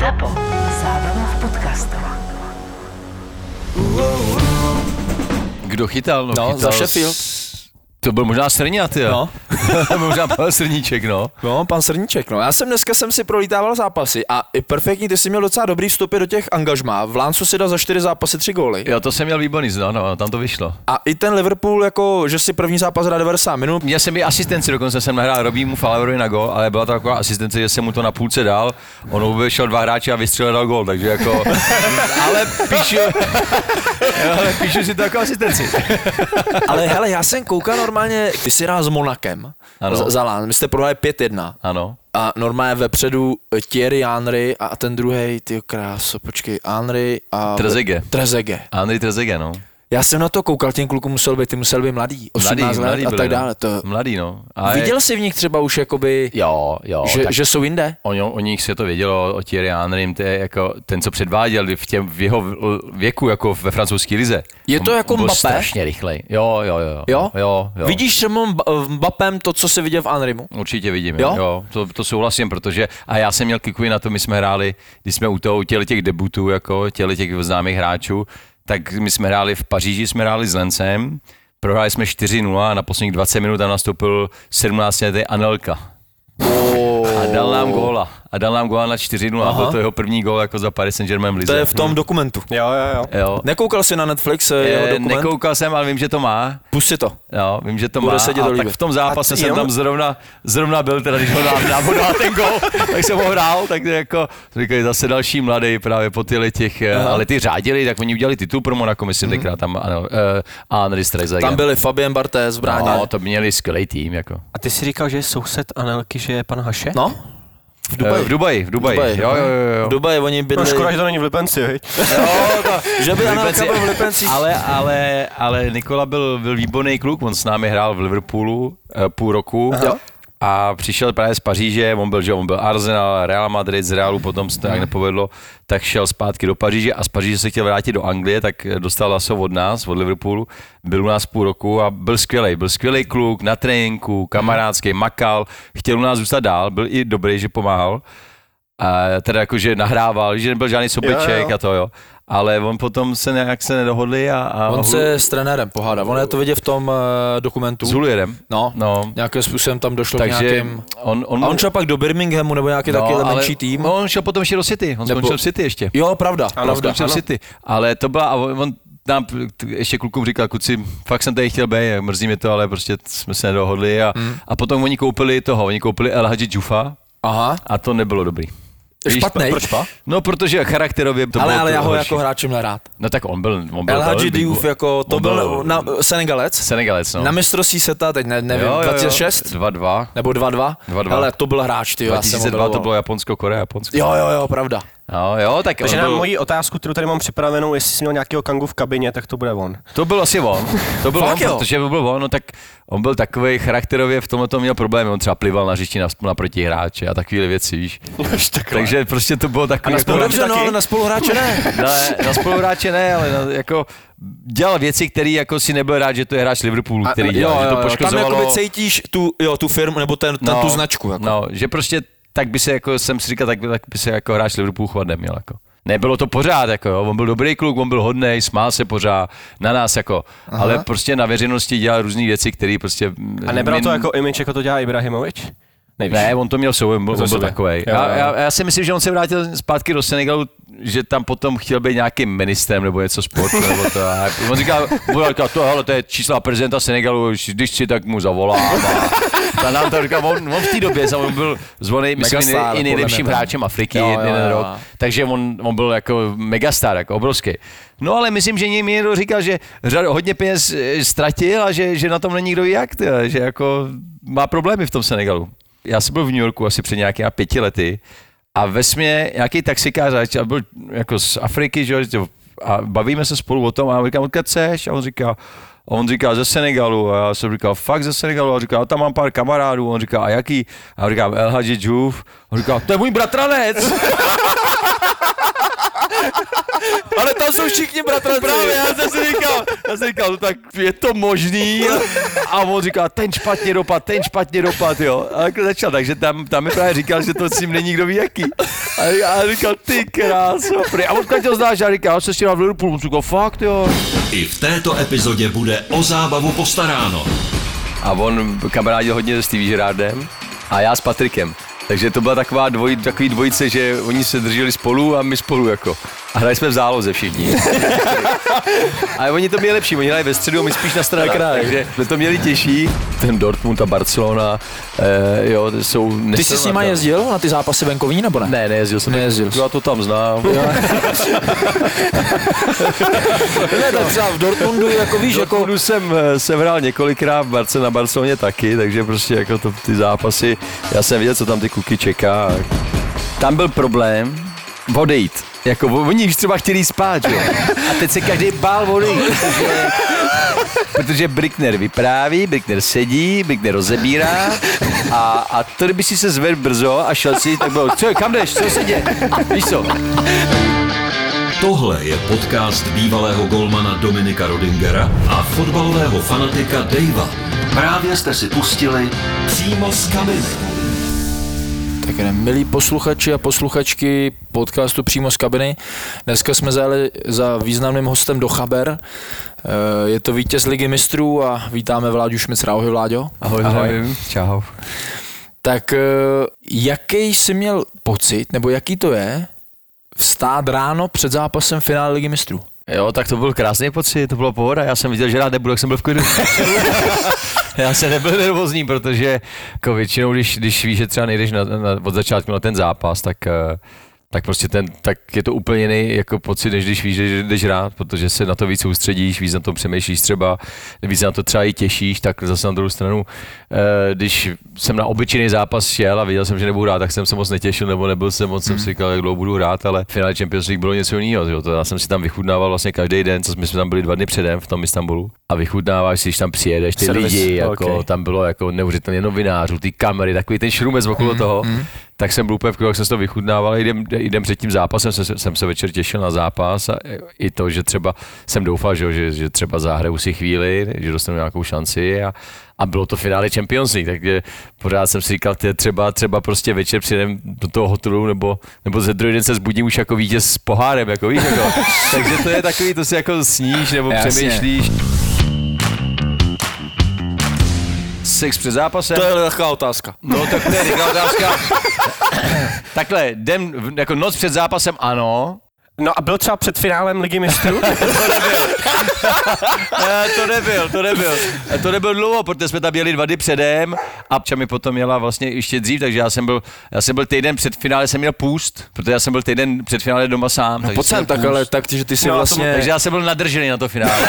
ZAPO. Zábrná v podcastov. Kdo chytal? No, No, chytal za Sheffield. To byl možná Srňa, ty. No. možná Pavel Srníček, no. No, pan Srníček, no. Já jsem dneska jsem si prolítával zápasy a i perfektní, ty jsi měl docela dobrý vstupy do těch angažmá. V Láncu si dal za čtyři zápasy tři góly. Jo, to jsem měl výborný, no, no, tam to vyšlo. A i ten Liverpool, jako, že si první zápas hrál 90 minut, Měl jsem i asistenci, dokonce jsem nahrál Robímu Falerovi na gol, ale byla to taková asistence, že jsem mu to na půlce dal, on vyšel dva hráči a vystřelil dal gol, takže jako, ale píšu, ale píšu si to jako asistenci. ale hele, já jsem koukal normálně, ty jsi hrál s Monakem Ano. za, za Lán, vy jste prohráli 5-1 Ano. a normálně vepředu Thierry Henry a ten druhý, ty kráso, počkej, Henry a... Trezeguet. Trezeguet. Andrej Trezege, no. Já jsem na to koukal, těm klukům musel být, ty musel být mladý, 18 let a byli, tak dále. To, Mladý, no. A viděl jsi v nich třeba už jakoby, Jo, jo. že, že jsou jinde? O, o nich se to vědělo, o Thierry Henrym, to je jako ten, co předváděl v, těm, v jeho věku, jako ve francouzské lize. Je to On jako Mbappé? strašně rychlej. Jo, jo, jo. Jo? Jo, jo. Vidíš třeba v Mbappem to, co jsi viděl v Anrimu? Určitě vidím, Jo? jo, to, to souhlasím, protože a já jsem měl kikuji na to, my jsme hráli, když jsme u toho těle těch debutů, jako těch známých hráčů, tak my jsme hráli v Paříži, jsme hráli s Lencem, prohráli jsme 4-0 a na posledních 20 minut tam nastoupil 17 letý A dal nám góla. A dal nám góla na 4-0 a byl to jeho první gól jako za Paris Saint-Germain v lize. To je v tom dokumentu. Jo, jo, jo. Jo. Nekoukal jsi na Netflix eh, jeho Eh, dokument? Nekoukal jsem, ale vím, že to má. Pust si to. Jo, vím, že to Bude má. sedět A do tak v tom zápase A jsem jo? tam zrovna, zrovna byl, teda když ho dal, dal, dal ten gol, tak jsem ho hrál, tak jako říkali zase další mladý právě po tyhle těch, Aha. ale ty řádili, tak oni udělali titul pro Monaco, myslím, tenkrát tam, ano, uh, Henry Streisegger. Tam byli Fabien Barthez v bráně. No, to měli skvělý tým, jako. A ty jsi říkal, že je soused Anelky, že je pan Haše? No? V Dubaji. V Dubaji, v Dubaji. Dubaji. Jo, jo, jo, jo. V Dubaji oni No, bydli... škoda, že to není v Lipenci, viď? Jo, to, že by Anelka Lipenci- byl v Lipencích. Ale, ale, ale Nikola byl, byl výborný kluk, on s námi hrál v Liverpoolu eh, půl roku. Jo. A přišel právě z Paříže, on byl, že on byl Arsenal, Real Madrid, z Realu potom se to jak nepovedlo, tak šel zpátky do Paříže a z Paříže se chtěl vrátit do Anglie, tak dostal laso od nás, od Liverpoolu, byl u nás půl roku a byl skvělý, byl skvělý kluk, na tréninku, kamarádský, makal, chtěl u nás zůstat dál, byl i dobrý, že pomáhal. A teda jako, že nahrával, že nebyl žádný sobeček Jo, jo. a to jo. Ale on potom se nějak se nedohodli a, a On se s trenérem pohádá. On je to vidět v tom uh, dokumentu. s Hulierem. No, No, nějakým způsobem tam došlo k takže nějakým... on, on, A on šel pak do Birminghamu nebo nějaký no, taky ale menší tým. No, on šel potom ještě do City, on Nebo- skončil v City ještě. Jo, pravda, Ano, pravda. skončil v ano. City. Ale to byla, a on, on nám t- ještě klukům říkal, kluci, fakt jsem tady chtěl být, mrzí mě to, ale prostě jsme se nedohodli a, Hmm. a potom oni koupili toho, oni koupili El Hadji Jufa Aha, a to nebylo dobrý. Víš, špatnej. Proč pa? No, protože charakterově to Ale, bylo ale já ho horší. jako hráče měl rád. No tak on byl, on byl El Hadji Diouf jako, to on byl na, Senegalec. Senegalec, no. Na mistrovství světa, teď ne, nevím, Jo, jo, jo. 26 2-2. nebo 2-2. 2-2. Ale to byl hráč, ty jo, já jsem ho 2002 to bylo Japonsko, Korea, Japonsko. Jo, jo, jo, pravda. Jo, jo, tak Takže na byl, moji otázku, kterou tady mám připravenou, jestli jsi měl nějakého kangu v kabině, tak to bude on. to byl asi on. To byl on, jo? protože to byl on, no tak on byl takový charakterově, v tomhle to měl problémy, on třeba plival na hřišti na, na protihráče a takové věci, víš. Takže prostě to bylo takový, A na jako, No spoluhráče dobře, no, taky? ale na spoluhráče ne. ne, na spoluhráče ne, ale na, jako dělal věci, který jako si nebyl rád, že to je hráč Liverpoolu, A- který jo, dělal, že to jo, jo, Tam poškozovalo. jakoby cítíš tu, jo, tu firmu, nebo ten, ten tu značku. Jako. No, že prostě tak by se jako, jsem si říkal, tak, by- tak by se jako hráč Liverpool chovat neměl. Jako. Nebylo to pořád, jako jo. on byl dobrý kluk, on byl hodný, smál se pořád na nás, jako, Aha. ale prostě na veřejnosti dělal různé věci, které prostě... A nebral mě- to jako image, jako to dělá Ibrahimovič? Nevíš? Ne, on to měl sobě, on byl, sobě. takový. Jo, Já, jo. já, já, si myslím, že on se vrátil zpátky do Senegalu, že tam potom chtěl být nějakým ministrem nebo něco sportu, nebo to. A on říkal, on říkal, to, hele, to je čísla prezidenta Senegalu, když si tak mu zavolám. A, a nám to říkal, on, on v té době, on byl zvolený, myslím, Megastar, i, nejlepším hráčem Afriky Jo, jo, jeden jo. rok, takže on, on byl jako megastar, jako obrovský. No ale myslím, že někdo říkal, že hodně peněz eh, ztratil a že, že na tom není kdo ví jak, tyjo, že jako má problémy v tom Senegalu. Já jsem byl v New Yorku asi před nějakými pěti lety a ve smě nějaký taxikář, a byl jako z Afriky, že a bavíme se spolu o tom a já říkám, odkud seš? A on říká, a on říká ze Senegalu a já jsem říkal, fakt ze Senegalu a říká, a tam mám pár kamarádů, on říká, a jaký? A já říkám, El Hadji Diouf, on říká, to je můj bratranec. Ale tam jsou všichni bratranci. Právě, já jsem si říkal, já jsem říkal, no tak je to možný. A on říká, ten špatně dopad, ten špatně dopad, jo. A takhle začal, takže tam, tam mi právě říkal, že to s ním není kdo ví jaký. A já říkal, ty kráso. prý. A on to znáš, já říkal, já se s tím v Liverpoolu, on říkal, fakt jo. I v této epizodě bude o zábavu postaráno. A on kamarádil hodně se Stevie Gerardem a já s Patrikem. Takže to byla taková dvoj, takový dvojice, že oni se drželi spolu a my spolu jako. A hráli jsme v záloze všichni. Ale oni to měli lepší, oni hráli ve středu a my spíš na stranách, takže jsme to měli těžší. Ten Dortmund a Barcelona, eh, jo, jsou Ty jsi s nima jezdil na ty zápasy venkovní, nebo ne? Ne, nejezdil jsem. Nejezdil Já to tam znám. ne tak třeba v Dortmundu, jako víš, jako... Dortmundu jsem eh, se hrál několikrát, v Barce na Barceloně taky, takže prostě jako to, ty zápasy, já jsem viděl, co tam ty kuky čeká. Tam byl problém odejít. Jako oni už třeba chtěli spát, jo. A teď se každý bál odejít, protože, protože Brickner vypráví, Brickner sedí, Brickner rozebírá a, a to, kdyby si se zvedl brzo a šel si, tak bylo, co, kam jdeš, co se děje? Víš co? Tohle je podcast bývalého golmana Dominika Rodingera a fotbalového fanatika Davea. Právě jste si pustili přímo z kabiny. Tak jdem, milí posluchači a posluchačky podcastu přímo z kabiny. Dneska jsme zajeli za významným hostem do Chaber. Eh, Je to vítěz Ligy mistrů a vítáme Vláďu Šmicra. Ahoj Vláďo. Ahoj, Ahoj. čau. Tak eh, jaký jsi měl pocit, nebo jaký to je vstát ráno před zápasem finále Ligy mistrů? Jo, tak to byl krásný pocit, to bylo pohoda, já jsem viděl, že rád nebudu, jak jsem byl v klidu. já jsem nebyl nervózní, protože jako většinou, když, když víš, že třeba nejdeš na, na, od začátku na ten zápas, tak eh, tak prostě ten, tak je to úplně jiný jako pocit, než když víš, že jdeš rád, protože se na to víc soustředíš, víc na to přemýšlíš třeba, víc na to třeba i těšíš, tak zase na druhou stranu, eh, když jsem na obyčejný zápas šel a viděl jsem, že nebudu hrát, tak jsem se moc netěšil, nebo nebyl jsem moc, jsem si říkal, jak dlouho budu hrát, ale v finále Champions League bylo něco jiného, jo. to já jsem si tam vychutnával vlastně každý den, co jsme, tam byli dva dny předem v tom Istanbulu a vychutnáváš si, když tam přijedeš, ty Servis, lidi, jako, okay. tam bylo jako neuvěřitelně novinářů, ty kamery, takový ten šrumec okolo toho, tak jsem byl úplně v klidu, jak jsem si to vychutnával, jdem, jdem před tím zápasem, jsem, se- jsem se večer těšil na zápas a i to, že třeba jsem doufal, že, že, že třeba zahraju si chvíli, že dostanu nějakou šanci a, a bylo to finále Champions League, takže pořád jsem si říkal, ty třeba, třeba prostě večer přijdem do toho hotelu nebo, nebo ze druhý den se zbudím už jako vítěz s pohárem, jako víš, jako. takže to je takový, to si jako sníš nebo Jasně. přemýšlíš. Sex před zápasem? To je lehká otázka. No tak to je rychlá otázka. Takhle, den, jako noc před zápasem ano, No a byl třeba před finálem Ligy mistrů? Eh, to nebyl, to nebyl. Eh, To nebyl dlouho, protože jsme tam jeli dva dny předem a Ča mi potom jela vlastně ještě dřív, takže já jsem byl, já jsem byl týden před finále, jsem měl půst, protože já jsem byl týden před finále doma sám. takže Pojď sem, tak ale tak, že ty jsi No, to- vlastně... Takže já jsem byl nadržený na to finále.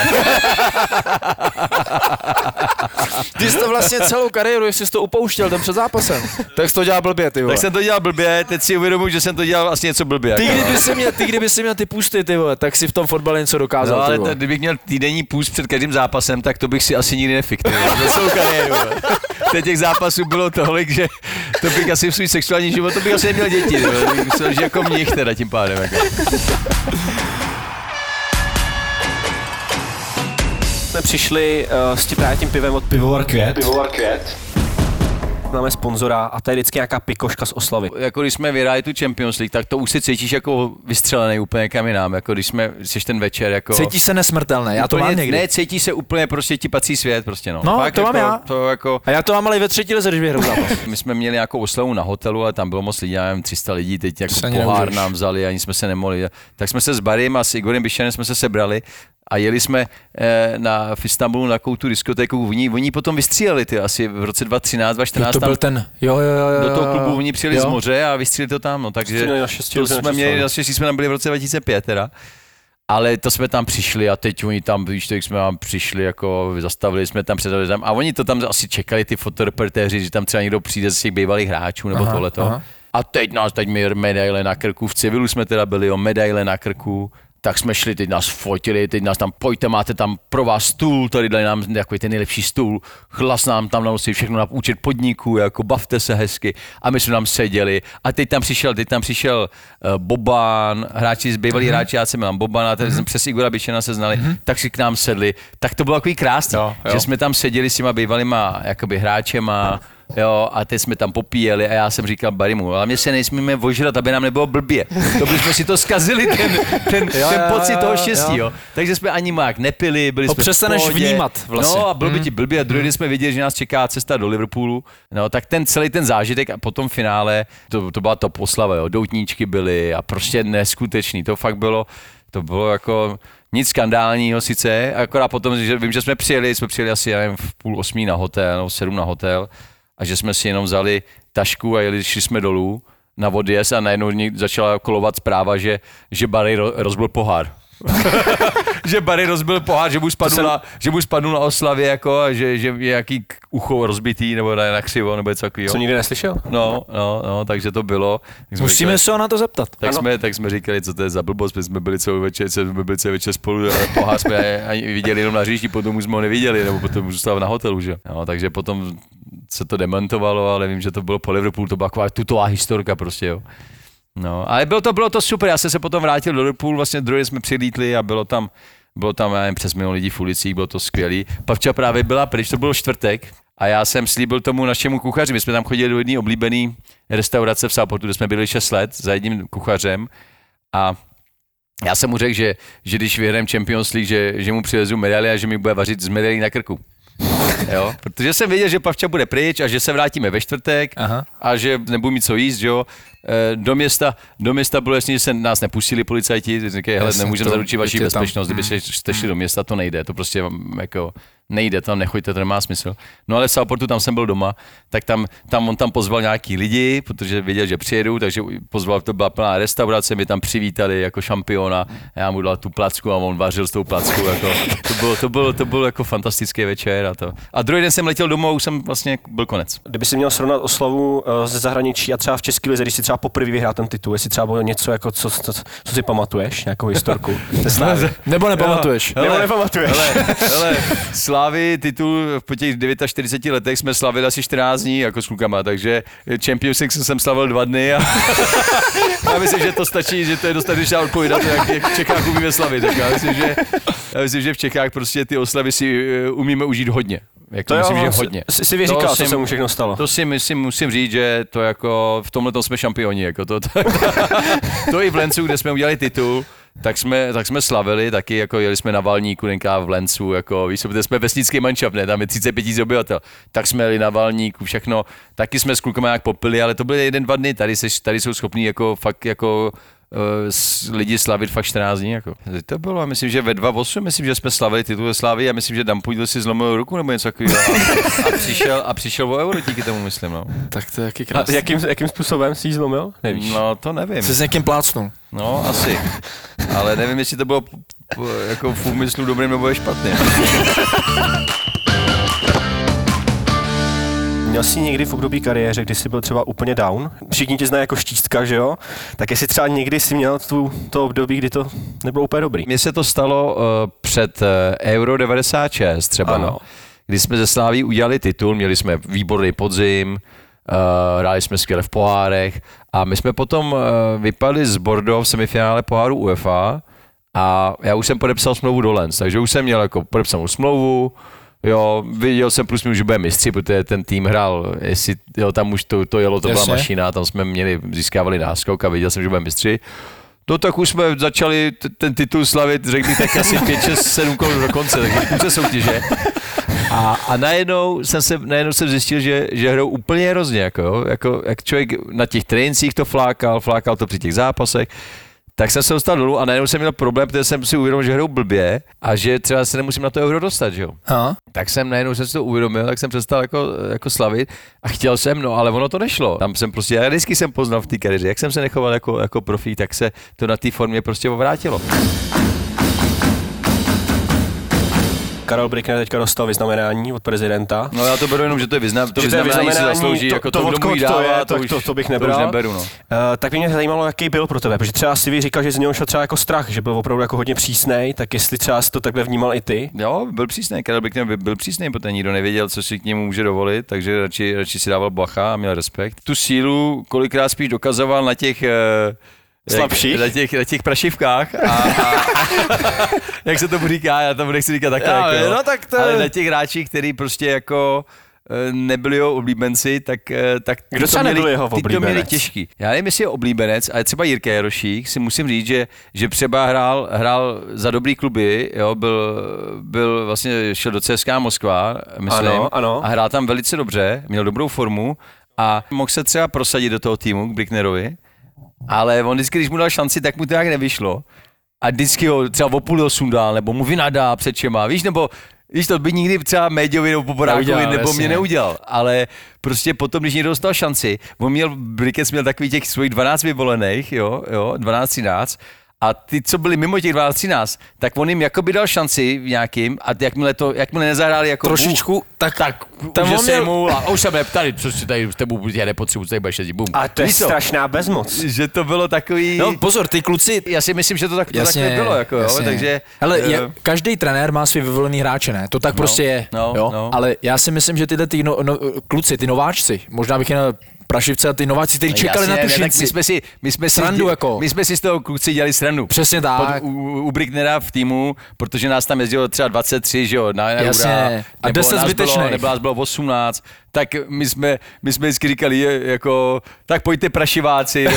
Ty jsi to vlastně celou kariéru, jestli jsi to upouštěl ten před zápasem, tak jsi to dělal blbě, ty vole. tak jsem to dělal blbě, teď si uvědomuji, že jsem to dělal vlastně něco blbě. Ty jako, no. kdyby si měl, ty kdyby si měl ty pusty, ty vole, tak si v tom fotbale něco dokázal, No, ty ale t- kdybych měl týdenní půst před každým zápasem, tak to bych si asi nikdy nefiktoval. Za svou kariéru. jo. Teď těch zápasů bylo tolik, že to bych asi v svůj sexuální život, to bych asi neměl děti. Musel žít jako mnich teda tím pádem. Jako. jsme přišli uh, s tím právě tím pivem od Pivovar Květ. Pivovar Květ. Máme sponzora a to je vždycky nějaká pikoška z oslavy. Jako když jsme vyhráli tu Champions League, tak to už si cítíš jako vystřelený úplně kam jinam. Jako když jsme, jsi ten večer jako... Cítíš se nesmrtelné, já to úplně, mám někdy. Ne, cítí se úplně prostě ti pací svět prostě no. No, Fakt to jako, mám já. To jako, A já to mám ale i ve třetí lize, když vyhraju zápas. My jsme měli nějakou oslavu na hotelu a tam bylo moc lidí, já nevím, 300 lidí, teď jako pohár nemůžeš. nám vzali, ani jsme se nemohli. Tak jsme se s Barym a s Igorem Bišenem jsme se sebrali a jeli jsme eh, na, v Istanbulu na takovou tu diskotéku. Oni, oni potom vystříleli ty asi v roce 2013, 2014. to byl tam ten, jo, jo, jo, jo. do toho klubu oni přijeli jo. z moře a vystříleli to tam, no, takže Měli naštěstí to jsme měli, načasované. naštěstí jsme tam byli v roce 2005 teda. Ale to jsme tam přišli a teď oni tam, víš, teď jsme tam přišli, jako zastavili jsme tam před tam a oni to tam asi čekali, ty fotoreportéři, že tam třeba někdo přijde z těch bývalých hráčů nebo Aha, tohleto. aha. A teď nás, teď mi medaile na krku, v civilu jsme teda byli, jo, medaile na krku tak jsme šli, teď nás fotili, teď nás tam, pojďte, máte tam pro vás stůl, tady dali nám takový ten nejlepší stůl, hlas nám tam nosí všechno na účet podniků, jako bavte se hezky a my jsme tam seděli a teď tam přišel, teď tam přišel uh, Boban, hráči z bývalý mm-hmm. hráči, já jsem tam Boban a tady mm-hmm. jsme přes Igora Bičena se znali, mm-hmm. tak si k nám sedli, tak to bylo takový krásný, Jo, jo. že jsme tam seděli s těma bývalýma jakoby hráčema, Jo, a teď jsme tam popíjeli a já jsem říkal Barimu, ale mě se nesmíme ožrat, aby nám nebylo blbě. To bychom si to zkazili, ten, ten, Jo, ten pocit jo, toho štěstí, jo. jo. Takže jsme ani mák nepili, byli To jsme v přestaneš pohodě. vnímat vlastně. No a bylo by ti blbě a druhý den jsme viděli, že nás čeká cesta do Liverpoolu. No tak ten celý ten zážitek a potom v finále, to, to byla to poslava, jo. Doutníčky byly a prostě neskutečný. To fakt bylo, to bylo jako nic skandálního sice, akorát potom, že vím, že jsme přijeli, jsme přijeli asi, já nevím, v půl osmí na hotel, nebo v sedm na hotel a že jsme si jenom vzali tašku a jeli, šli jsme dolů na odjezd a najednou začala kolovat zpráva, že, že Barry ro- rozbil pohár. že Barry rozbil pohár, že mu spadl, jsem- na, že mu spadl na oslavě jako, a že, že je nějaký k- ucho rozbitý nebo na, na křivo nebo něco takového. Co nikdy neslyšel? No, no, no, takže to bylo. Tak Musíme říkali- se ho na to zeptat. tak Ano. jsme, tak jsme říkali, co to je za blbost, my jsme byli celý večer, jsme byli celý večer spolu, ale pohár jsme ani viděli jenom na hřišti, potom už jsme ho neviděli, nebo potom už zůstal na hotelu, že? No, takže potom se to demontovalo, ale vím, že to bylo po Liverpoolu, to byla taková tutová historka prostě, jo. No, ale bylo to, bylo to super, já jsem se potom vrátil do Liverpoolu, vlastně druhý jsme přilítli a bylo tam, bylo tam, já nevím, přes milion lidí v ulicích, bylo to skvělý. Pavča právě byla pryč, to bylo čtvrtek a já jsem slíbil tomu našemu kuchaři, my jsme tam chodili do jedné oblíbené restaurace v Southportu, kde jsme byli 6 let za jedním kuchařem a já jsem mu řekl, že, že když vyhrajeme Champions League, že, že mu přivezu medaili a že mi bude vařit z medailí na krku. Jo? Protože jsem věděl, že Pavča bude pryč a že se vrátíme ve čtvrtek Aha. a že nebudu mít co jíst, jo. Eh, Do města, do města bylo jasně, že se nás nepustili policajti, říkají, hele, nemůžeme zaručit vaši je tam. bezpečnost, kdyby se jste šli do města, to nejde, to prostě jako nejde, tam nechoďte, to nemá smysl. No ale v Southportu tam jsem byl doma, tak tam, tam on tam pozval nějaký lidi, protože věděl, že přijedu, takže pozval, to byla plná restaurace, mě tam přivítali jako šampiona, já mu dal tu placku a on vařil s tou plackou, jako, to bylo, to bylo, to bylo jako fantastický večer a to. A druhý den jsem letěl domů a už jsem vlastně byl konec. Kdyby si měl srovnat oslavu eh, ze zahraničí a třeba v České lize, když si třeba poprvé vyhrál ten titul, jestli třeba bylo něco, jako co, co, co si pamatuješ, nějakou historku. Nebo nepamatuješ. Nebo nepamatuješ. Hele, hele, Slávy titul po těch 49 letech jsme slavili asi 14 dní jako s klukama, takže Champions League jsem slavil dva dny a já myslím, že to stačí, že to je dostatečná odpovědat, jak, jak v Čechách umíme slavit. Tak já, myslím, že, já myslím, že v Čechách prostě ty oslavy si eh, umíme užít hodně. Jako To jo, myslím, že si- hodně. si- si vyříkal, To co si- se mu všechno stalo. To si myslím, musím říct, že to jako v tomhle jsme šampioni. Jako to, to, to, i v Lencu, kde jsme udělali titul, tak jsme, tak jsme slavili taky, jako jeli jsme na Valníku, tenkrát v Lencu, jako víš, co, protože jsme vesnický manšaft, ne, tam je 35 tisíc obyvatel, tak jsme jeli na Valníku, všechno, taky jsme s klukama nějak popili, ale to byly jeden, dva dny, tady, seš, tady jsou schopní jako fakt jako lidi slavit fakt 14 dní. Jako. To bylo, a myslím, že ve 2.8, myslím, že jsme slavili titul ve Slávy a myslím, že Dampudil si zlomil ruku nebo něco takového. A, a, přišel, a přišel o euro díky tomu, myslím. No, Tak to je jaký A krásný. jakým, jakým způsobem jsi jí zlomil? Nevíš. no to nevím. Jsi s někým plácnul. No, asi. Ale nevím, jestli to bylo p- jako v úmyslu dobrým nebo je špatně. Měl jsi někdy v období kariéře, kdy jsi byl třeba úplně down? Všichni tě znají jako štístka, že jo? Tak jestli třeba někdy jsi měl tu, to období, kdy to nebylo úplně dobrý. Mně se to stalo uh, před uh, Euro 96 třeba, Ano. no. kdy jsme ze Sláví udělali titul, měli jsme výborný podzim, uh, hráli jsme skvěle v pohárech a my jsme potom uh, vypadli z Bordeaux v semifinále poháru UEFA a já už jsem podepsal smlouvu do Lens, takže už jsem měl jako podepsanou smlouvu, Jo, viděl jsem plus minus, že bude mistři, protože ten tým hrál, jestli, jo, tam už to, to jelo, to byla Jasně. mašina, tam jsme měli, získávali náskok a viděl jsem, že bude mistři. No tak už jsme začali t- ten titul slavit, řekl bych tak asi 5, 6, 7 kol do konce, takže půlce soutěže. A, a najednou jsem se, najednou jsem zjistil, že, že hrajou úplně hrozně, jako, jo, jako, jak člověk na těch trénincích to flákal, flákal to při těch zápasech, tak jsem se dostal dolů a najednou jsem měl problém, protože jsem si uvědomil, že hrajou blbě a že třeba se nemusím na to euro dostat, že jo. Aha. Tak jsem najednou jsem si to uvědomil, tak jsem přestal jako, jako slavit a chtěl jsem, no ale ono to nešlo. Tam jsem prostě, já vždycky jsem poznal v té kariéře, jak jsem se nechoval jako, jako profí, tak se to na té formě prostě vrátilo. Karel Brickner teďka dostal vyznamenání od prezidenta. No já to beru jenom, že to je vyznam, to Že to je vyznamenání si vyznamenání, zaslouží, to- jako to to, to dává, je, to, už, to- to bych To už nebral. neberu, no. Uh, tak by mě zajímalo, jaký byl pro tebe, protože třeba Sivi říkal, že z něho šel třeba jako strach, že byl opravdu jako hodně přísnej, tak jestli třeba jsi to takhle vnímal i ty. Jo, byl přísný, Karel Bickner by- byl přísný, protože nikdo nevěděl, co si k němu může dovolit, takže radši, radši si dával bacha a měl respekt. Tu sílu kolikrát spíš dokazoval na těch jak- Slabších? Na těch, na těch prašivkách a, a jak se tomu říká, já tomu nechci říkat takhle. Já jako, no tak to- Ale na těch hráčích, který prostě jako eh, nebyli jeho oblíbenci, tak, eh, tak Kdo to měli, jeho ty to měli těžký. Já nevím, jestli je oblíbenec, ale třeba Jirka Jarošík si musím říct, že, že třeba hrál, hrál za dobrý kluby, jo, byl, byl vlastně, šel do CSKA Moskva, myslím, Ano, ano. a hrál tam velice dobře, měl dobrou formu a mohl se třeba prosadit do toho týmu k Bricknerovi, ale on vždycky, když mu dal šanci, tak mu to jak nevyšlo. A vždycky ho třeba o půl sundal, nebo mu vynadá před čema, víš, nebo Víš, to by nikdy třeba Méďovi nebo Poborákovi Neudělal, nebo jasně. mě neudělal, ale prostě potom, když někdo dostal šanci, on měl, Brickets měl takových těch svých 12 vyvolených, jo, jo, 12, 13, a ty, co byli mimo těch 12, 13, tak on jim jakoby dal šanci v nějakým a jakmile, to, jakmile nezahráli jako Trošičku, tak, tak tam už on se měl- mu, a už jsem neptali, co si tady s tebou, já nepotřebuji, tady budeš bum. A to je Víš co? strašná bezmoc. Že to bylo takový... No pozor, ty kluci, já si myslím, že to, tak, to takhle bylo, jako, jo, takže... Ale eh, je, každý trenér má svý vyvolený hráče, ne? To tak prostě je. no, jo? no. Ale já si myslím, že tyhle ty no, no, kluci, ty nováčci, možná bych jen Prašivce a ty nováci, kteří čekali jasně, na tu šanci. my jsme si, my jsme si, Srandu jako. my jsme si z toho kluci dělali srandu. Přesně tak. Pod, u, u Bricknera v týmu, protože nás tam jezdilo třeba 23, že jo, na Eura, Jasně. A nebo 10 nás zbytečných. Bylo, nebo nás bylo 18, tak my jsme, my jsme vždycky říkali, je, jako, tak pojďte prašiváci, nebo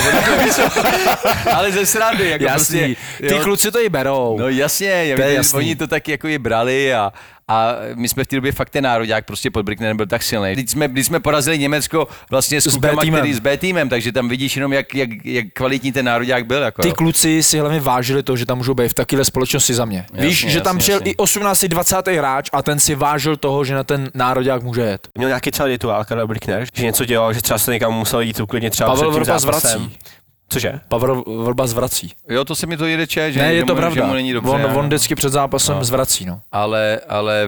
ale ze srandy, jako Jasný. prostě, Ty jo, kluci to i berou. No jasně, To je to jasný. oni to tak jako je brali a, a my jsme v té době fakt ten národák prostě pod Bricknerem byl tak silný. Když jsme, když jsme porazili Německo vlastně s, S klukama, B-týmem. který s B týmem, takže tam vidíš jenom, jak, jak, jak kvalitní ten národák byl. Jako, ty jo. kluci si hlavně vážili to, že tam můžou být v takové společnosti za mě. Jasně, Víš, že tam jasně, přijel jasně. i 18. 20. hráč a ten si vážil toho, že na ten národák může jet. Měl nějaký třeba rituál Karel Brickner, že něco dělal, že třeba se někam musel jít uklidnit třeba Pavel před tím Vrba zápasem. zvrací. Cože? Pavel Vrba zvrací. Jo, to se mi to jde če, že, Ne, je to mu, pravda. Že mu není dobře, on, ano. on vždycky před zápasem No. zvrací, no. ale, ale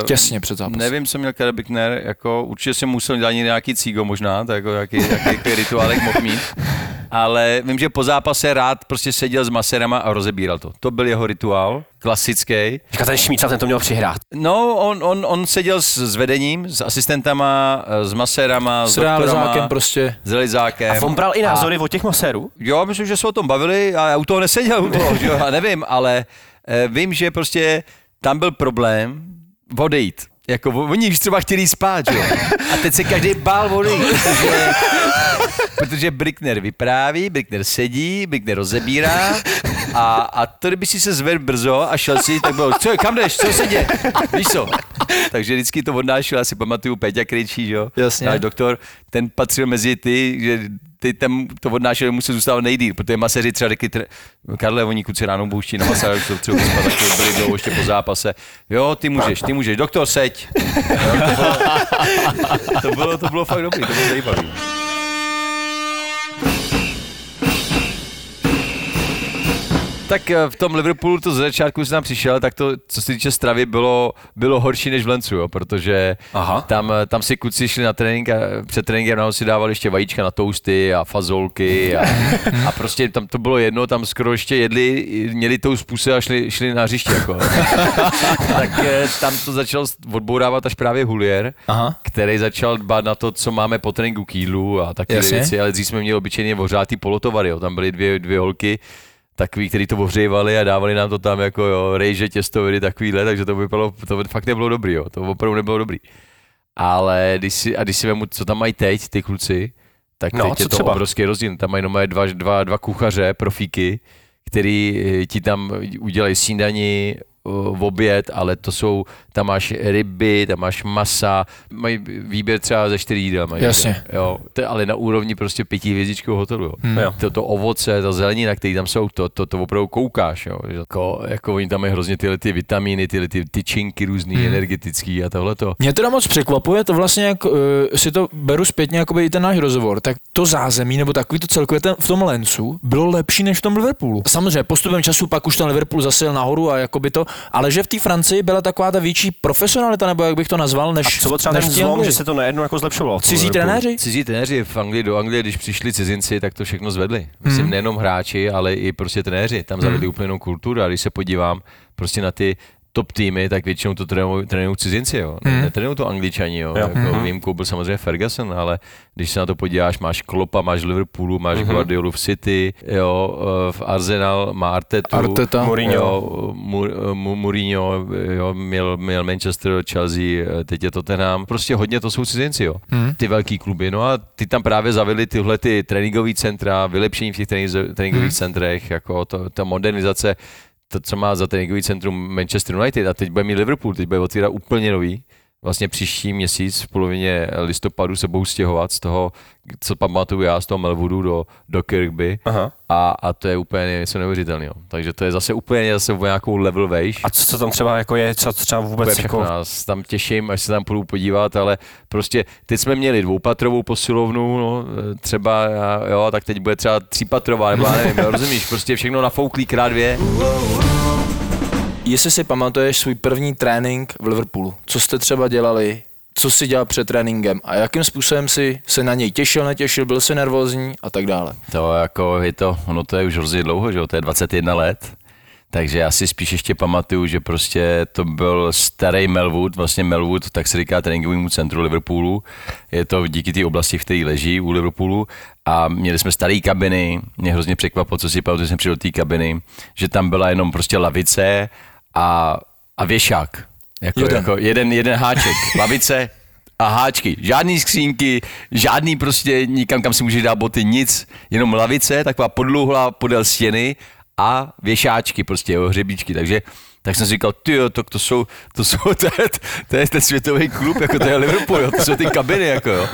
uh, Těsně před zápasem. Nevím, co měl Bickner, jako určitě jsem musel dělat nějaký cígo možná, tak jako jaký, jaký, jaký rituálek mohl mít. Ale vím, že po zápase rád prostě seděl s maserama a rozebíral to. To byl jeho rituál, klasický. Říká ten Šmíca, ten to měl přihrát. No, on, on, on seděl s, s vedením, s asistentama, s masérama, s, S doktorama, realizákem prostě. s realizákem. A on bral i názory od těch masérů? Jo, myslím, že se o tom bavili a já u toho neseděl, u toho, že jo, já nevím, ale eh, vím, že prostě tam byl problém odejít. Jako oni už třeba chtěli spát, že jo. A teď se každý bál odejít, protože, protože Brickner vypráví, Brickner sedí, Brickner rozebírá a, a to, kdyby si se zvedl brzo a šel si, tak bylo, co je, kam jdeš, co se děje, víš co. Takže vždycky to odnášel, já si pamatuju Peťa Krejčí, že jo. Jasně. Náš doktor, ten patřil mezi ty, že ty tam to odnášeli, musel zůstávat nejdýl, protože maseři třeba řekli, tr- Karle, oni kuci ráno bouští na masáž, jsou třeba tak byli dlouho ještě po zápase. Jo, ty můžeš, ty můžeš, doktor, seď. Jo, to, bylo, to, bylo, to bylo fakt dobrý, to bylo zajímavý. Tak eh, v tom Liverpoolu to ze začátku, když jsem tam přišel, tak to, co se týče stravy, bylo, bylo horší než v Lencu, jo, protože Aha. tam, eh, tam si kluci šli na trénink a před tréninkem ráno si dávali ještě vajíčka na tousty a fazolky a, a prostě tam to bylo jedno, tam skoro ještě jedli, měli tou spuse a šli, šli na hřiště. Jako. tak eh, tam to začal odbourávat až právě Hulier, Aha. který začal dbát na to, co máme po tréninku k jídlu a takové věci, ale dřív jsme měli obyčejně ohřátý polotovary, jo. tam byly dvě, dvě holky, takový, který to ohřívali a dávali nám to tam jako jo, rejže, těstoviny, takovýhle, takže to vypadalo, to fakt nebylo dobrý, jo. to opravdu nebylo dobrý. Ale když si, a když si vemu, co tam mají teď ty kluci, tak No, teď je to třeba? obrovský rozdíl. Tam mají normálně dva, dva, dva kuchaře, profíky, který eh, ti tam udělají snídani, v oběd, ale to jsou, tam máš ryby, tam máš masa, mají výběr třeba ze čtyři jídel. Mají Jasně. Jo, to je ale na úrovni prostě pěti hvězdičkového hotelu. Jo. Hmm. To, to, ovoce, ta zelenina, které tam jsou, to, to, to opravdu koukáš. Jo. Jako, jako oni tam mají hrozně tyhle ty vitamíny, tyhle ty tyčinky různý, Hmm. hmm. energetický a tohle to. Mě teda moc překvapuje to vlastně, jak uh, si to beru zpětně, jako i ten náš rozhovor, tak to zázemí nebo takový to celkově ten, v tom Lencu bylo lepší než v tom Liverpoolu. Samozřejmě postupem času pak už ten Liverpool zasil nahoru a jakoby to, ale že v té Francii byla taková ta větší profesionalita, nebo jak bych to nazval, než, A co třeba než ten zlom, že se to najednou jako zlepšovalo? Cizí trenéři? Cizí trenéři v Anglii do Anglie, když přišli cizinci, tak to všechno zvedli. Myslím, Mhm. nejenom hráči, ale i prostě trenéři. Tam zavedli úplně jinou kulturu a když se podívám prostě na ty top týmy, tak většinou to trénují, cizinci, jo. Ne, netrénují to angličani, jo. Jo. Jako výjimkou byl samozřejmě Ferguson, ale když se na to podíváš, máš Klopa, máš Liverpoolu, máš Mhm. Guardiolu v City, jo, eh, v Arsenal má Artetu, Arteta. Mourinho. Jo, Mourinho, jo, měl, měl Manchester, Chelsea, eh, teď je Tottenham. Prostě hodně to jsou cizinci, jo. Hmm. Ty velký kluby. No a ty tam právě zavedli tyhle ty tréninkové centra, vylepšení v těch trénink- tréninkových Hmm. centrech, jako to, ta modernizace, to, co má za tréninkový centrum Manchester United a teď bude mít Liverpool, teď bude otvírat úplně nový. Vlastně příští měsíc v polovině listopadu se budou stěhovat z toho, co pamatuju já, z toho Melwoodu do, do Kirkby Aha. a, a to je úplně něco neuvěřitelného. Takže to je zase úplně zase o nějakou level vejš. A co, co tam třeba jako je, co třeba To vůbec je všechno, jako... nás tam těším, až se tam půjdu podívat, ale prostě teď jsme měli dvoupatrovou posilovnu, no, třeba, jo, tak teď bude třeba třípatrová, nebo já nevím, jo, rozumíš, prostě všechno nafouklý krát dvě. Jestli si pamatuješ svůj první trénink v Liverpoolu, co jste třeba dělali, co jsi dělal před tréninkem a jakým způsobem si se na něj těšil, netěšil, byl jsi nervózní a tak dále. To jako je to, ono to je už hrozně dlouho, že jo, to je 21 let. Takže já si spíš ještě pamatuju, že prostě to byl starý Melwood, vlastně Melwood, tak se říká tréninkovému centru Liverpoolu. Je to díky té oblasti, v které leží u Liverpoolu. A měli jsme staré kabiny, mě hrozně překvapilo, co si pamatuju, že jsem přišel do té kabiny, že tam byla jenom prostě lavice a, a věšák. Jako, Jeden. Jako jeden, jeden háček, lavice a háčky. Žádný skřínky, žádný prostě nikam, kam si můžeš dát boty, nic. Jenom lavice, taková podlouhlá podél stěny a věšáčky, prostě jo, hřebíčky. Takže tak jsem si říkal, ty to, to jsou, to jsou, to je, to je ten světový klub, jako to je Liverpool, jo, to jsou ty kabiny, jako jo.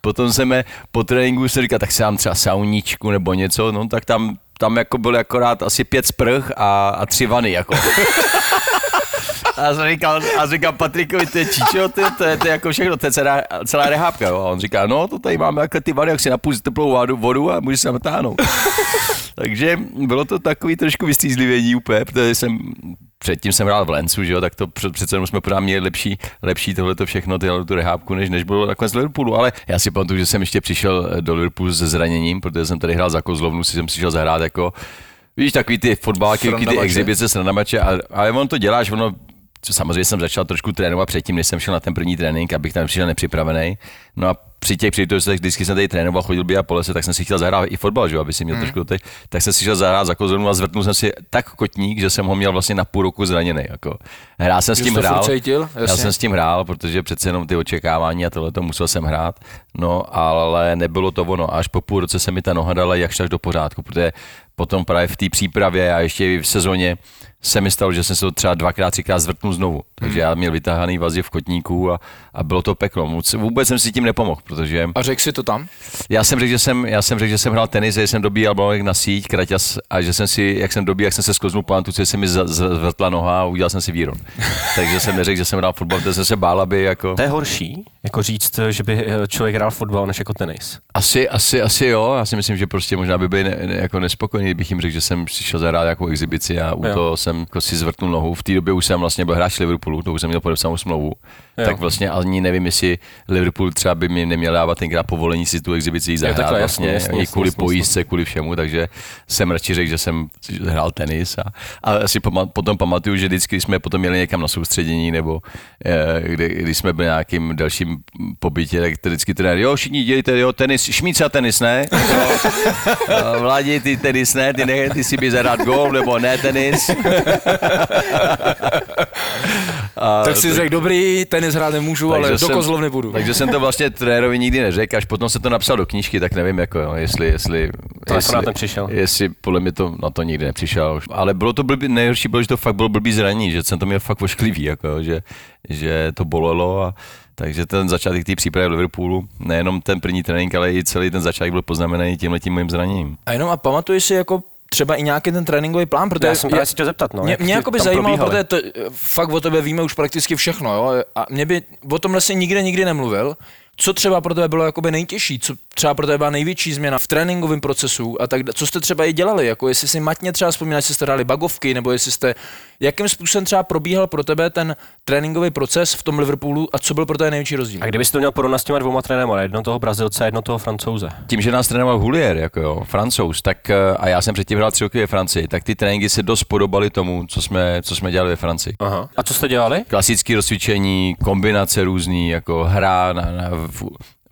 Potom jsme po tréninku se říkal, tak si dám třeba sauníčku nebo něco, no tak tam, tam jako bylo akorát asi pět sprch a, a tři vany, jako. A jsem říkal, a říkal Patrikovi, to je čičo, to, je- to, je, to je jako všechno, to je celá, celá rehábka. Jo. A on říká, no to tady máme jako ty vany, jak si napůjč teplou vodu, vodu a můžeš se natáhnout. Takže bylo to takový trošku vystřízlivění úplně, protože jsem předtím jsem hrál v Lencu, že jo, tak to přece jenom jsme pořád měli lepší, lepší tohleto všechno, tyhle tu rehábku, než, než bylo takhle z Liverpoolu, ale já si pamatuju, že jsem ještě přišel do Liverpoolu se zraněním, protože jsem tady hrál za Kozlovnu, si jsem přišel zahrát jako Víš, takový ty fotbalky, ty exibice, srandamače, a- ale on to děláš, ono, samozřejmě jsem začal trošku trénovat předtím, než jsem šel na ten první trénink, abych tam přišel nepřipravený. No a při těch příležitostech, vždycky jsem tady trénoval, chodil by a po lese, tak jsem si chtěl zahrát i fotbal, že jo, aby si měl Hmm. mm. trošku teď, tak jsem si šel zahrát za kozornu a zvrtnul jsem si tak kotník, že jsem ho měl vlastně na půl roku zraněný. Jako. Hrál jsem s tím hrál, cítil? já jsem s tím hrál, protože přece jenom ty očekávání a tohle to musel jsem hrát, no ale nebylo to ono. Až po půl roce se mi ta noha dala jakž tak do pořádku, protože potom právě v té přípravě a ještě i v sezóně se mi stalo, že jsem se to třeba dvakrát, třikrát zvrtnul znovu. Takže já měl vytahaný vazy v kotníku a, a bylo to peklo. Vůbec jsem si tím nepomohl, protože A řekl si to tam? já jsem řekl, že jsem, já jsem řekl, že jsem hrál tenis, že jsem dobíjal balonek na síť, kraťas, a že jsem si, jak jsem dobíjal, jak jsem se skloznul po že se mi zvrtla noha a udělal jsem si víron. Takže jsem neřekl, že jsem hrál fotbal, protože jsem se bál, aby jako... To je horší, jako říct, že by eh, člověk hrál fotbal, než jako tenis. Asi, asi, asi jo, já si myslím, že prostě možná by byli ne, ne, jako nespokojený, kdybych jim řekl, že jsem přišel zahrát nějakou exibici a u Jo. toho jsem jako si zvrtnul nohu. V té době už jsem vlastně byl hráč Liverpoolu, to už jsem měl podepsanou smlouvu. Jo. Tak vlastně ani nevím, jestli Liverpool třeba by mi neměl dávat tenkrát povolení si tu exibici jít zahrát. takhle, vlastně, jasně, jasně, i jasně, kvůli jasně, pojistce, kvůli všemu, takže jsem radši řekl, že jsem hrál tenis a, a asi pama, potom pamatuju, že vždycky, když jsme potom měli někam na soustředění nebo eh, kdy, když jsme byli na nějakým dalším pobytě, tak vždycky trenér, jo, všichni dělejte, jo, tenis, šmíca tenis, ne? Jo, jo, Vládi, ty tenis ne, ty, ne, ty si by zahrát gol, nebo ne tenis. A, Tak si řekl, dobrý, tenis hrát nemůžu, ale do jsem- kozlovny budu. Takže jsem to vlastně trenérovi nikdy neřekl, až potom se to napsal do knížky, tak nevím, jako jo, jestli, jestli, To jestli, nepřišel. jestli podle mě to na to nikdy nepřišel. Ale bylo to blbý, nejhorší bylo, že to fakt bylo blbý zranění, že jsem to měl fakt ošklivý, jako, že, že to bolelo a takže ten začátek té přípravy v Liverpoolu, nejenom ten první trénink, ale i celý ten začátek byl poznamenaný tímhle tím mým zraněním. A jenom a pamatuješ si jako třeba i nějaký ten tréninkový plán, protože Já jsem právě si chtěl zeptat, no. mě, mě jako by zajímalo, probíhaly. protože to, fakt o tebe víme už prakticky všechno, jo? A mě by o tomhle si nikde nikdy nemluvil. Co třeba pro tebe bylo jakoby nejtěžší? Co, třeba pro tebe byla největší změna v tréninkovém procesu a tak, co jste třeba i dělali, jako jestli si matně třeba vzpomínáš, jestli jste hráli bagovky, nebo jestli jste, jakým způsobem třeba probíhal pro tebe ten tréninkový proces v tom Liverpoolu a co byl pro tebe největší rozdíl? A kdybyste to měl porovnat s těma dvouma trenérama, jedno toho Brazilce a jedno toho Francouze. tím, že nás trénoval Hulier, jako jo, francouz, tak, eh, a já jsem předtím hrál tři roky ve Francii, tak ty tréninky se dost podobaly tomu, co jsme, co jsme dělali ve Francii. Aha. A co jste dělali? Klasické rozcvičení, kombinace různý, jako hra na, na, v,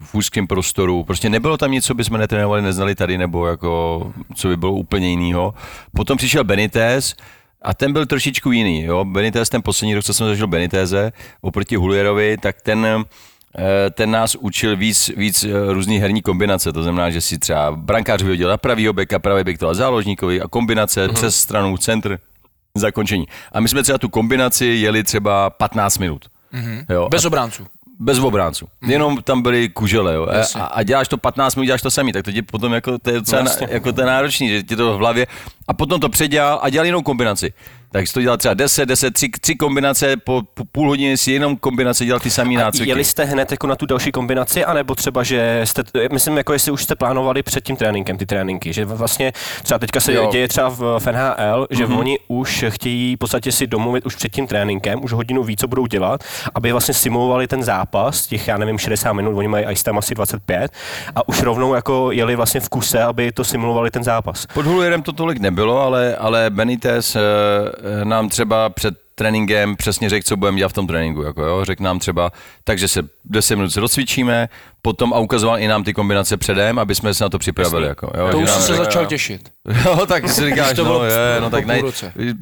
v úzkém prostoru. Prostě nebylo tam nic, co bychom netrénovali, neznali tady, nebo jako, co by bylo úplně jiného. Potom přišel Benitez, a ten byl trošičku jiný. Jo? Benitez, ten poslední rok, co jsem zažil Beniteze, oproti Hulierovi, tak ten, eh, ten nás učil víc, víc eh, různých herní kombinace. To znamená, že si třeba brankář vyhodil na pravýho beka, pravý bek to záložníkovi a kombinace uh-huh. přes stranu, centr, zakončení. A my jsme třeba tu kombinaci jeli třeba 15 minut. Mhm. Jo? Bez a obránců. Bez obránců. Mm. Jenom tam byly kužele, jo. Jasně. A, a, děláš to 15 minut, děláš to samý, tak to ti potom jako, to je docela No, jasně. jako to je náročný, že ti to v hlavě. A potom to předělal a dělal jinou kombinaci. Tak jsi to dělal třeba 10, 10, 3, 3 kombinace, po, po půl hodiny si jenom kombinace dělal ty samý nácviky. jeli jste hned jako na tu další kombinaci, anebo třeba, že jste, myslím, jako jestli už jste plánovali před tím tréninkem ty tréninky, že vlastně třeba teďka se Jo. děje třeba v, v NHL, že mm-hmm. oni už chtějí v podstatě si domluvit už před tím tréninkem, už hodinu ví, co budou dělat, aby vlastně simulovali ten zápas, těch já nevím, 60 minut, oni mají ice time asi 25 a už rovnou jako jeli vlastně v kuse, aby to simulovali ten zápas. Pod Hulierem to tolik nebylo, ale, ale Benitez eh, nám třeba před tréninkem přesně řekl, co budeme dělat v tom tréninku. Jako jo. Řekl nám třeba, takže se 10 minut se rozcvičíme, potom a ukazoval i nám ty kombinace předem, aby jsme se na to připravili. Jako, jo. To už nám jsem se řekl, začal jo. těšit. Jo, tak si říkáš, to no, bylo je, no tak ne,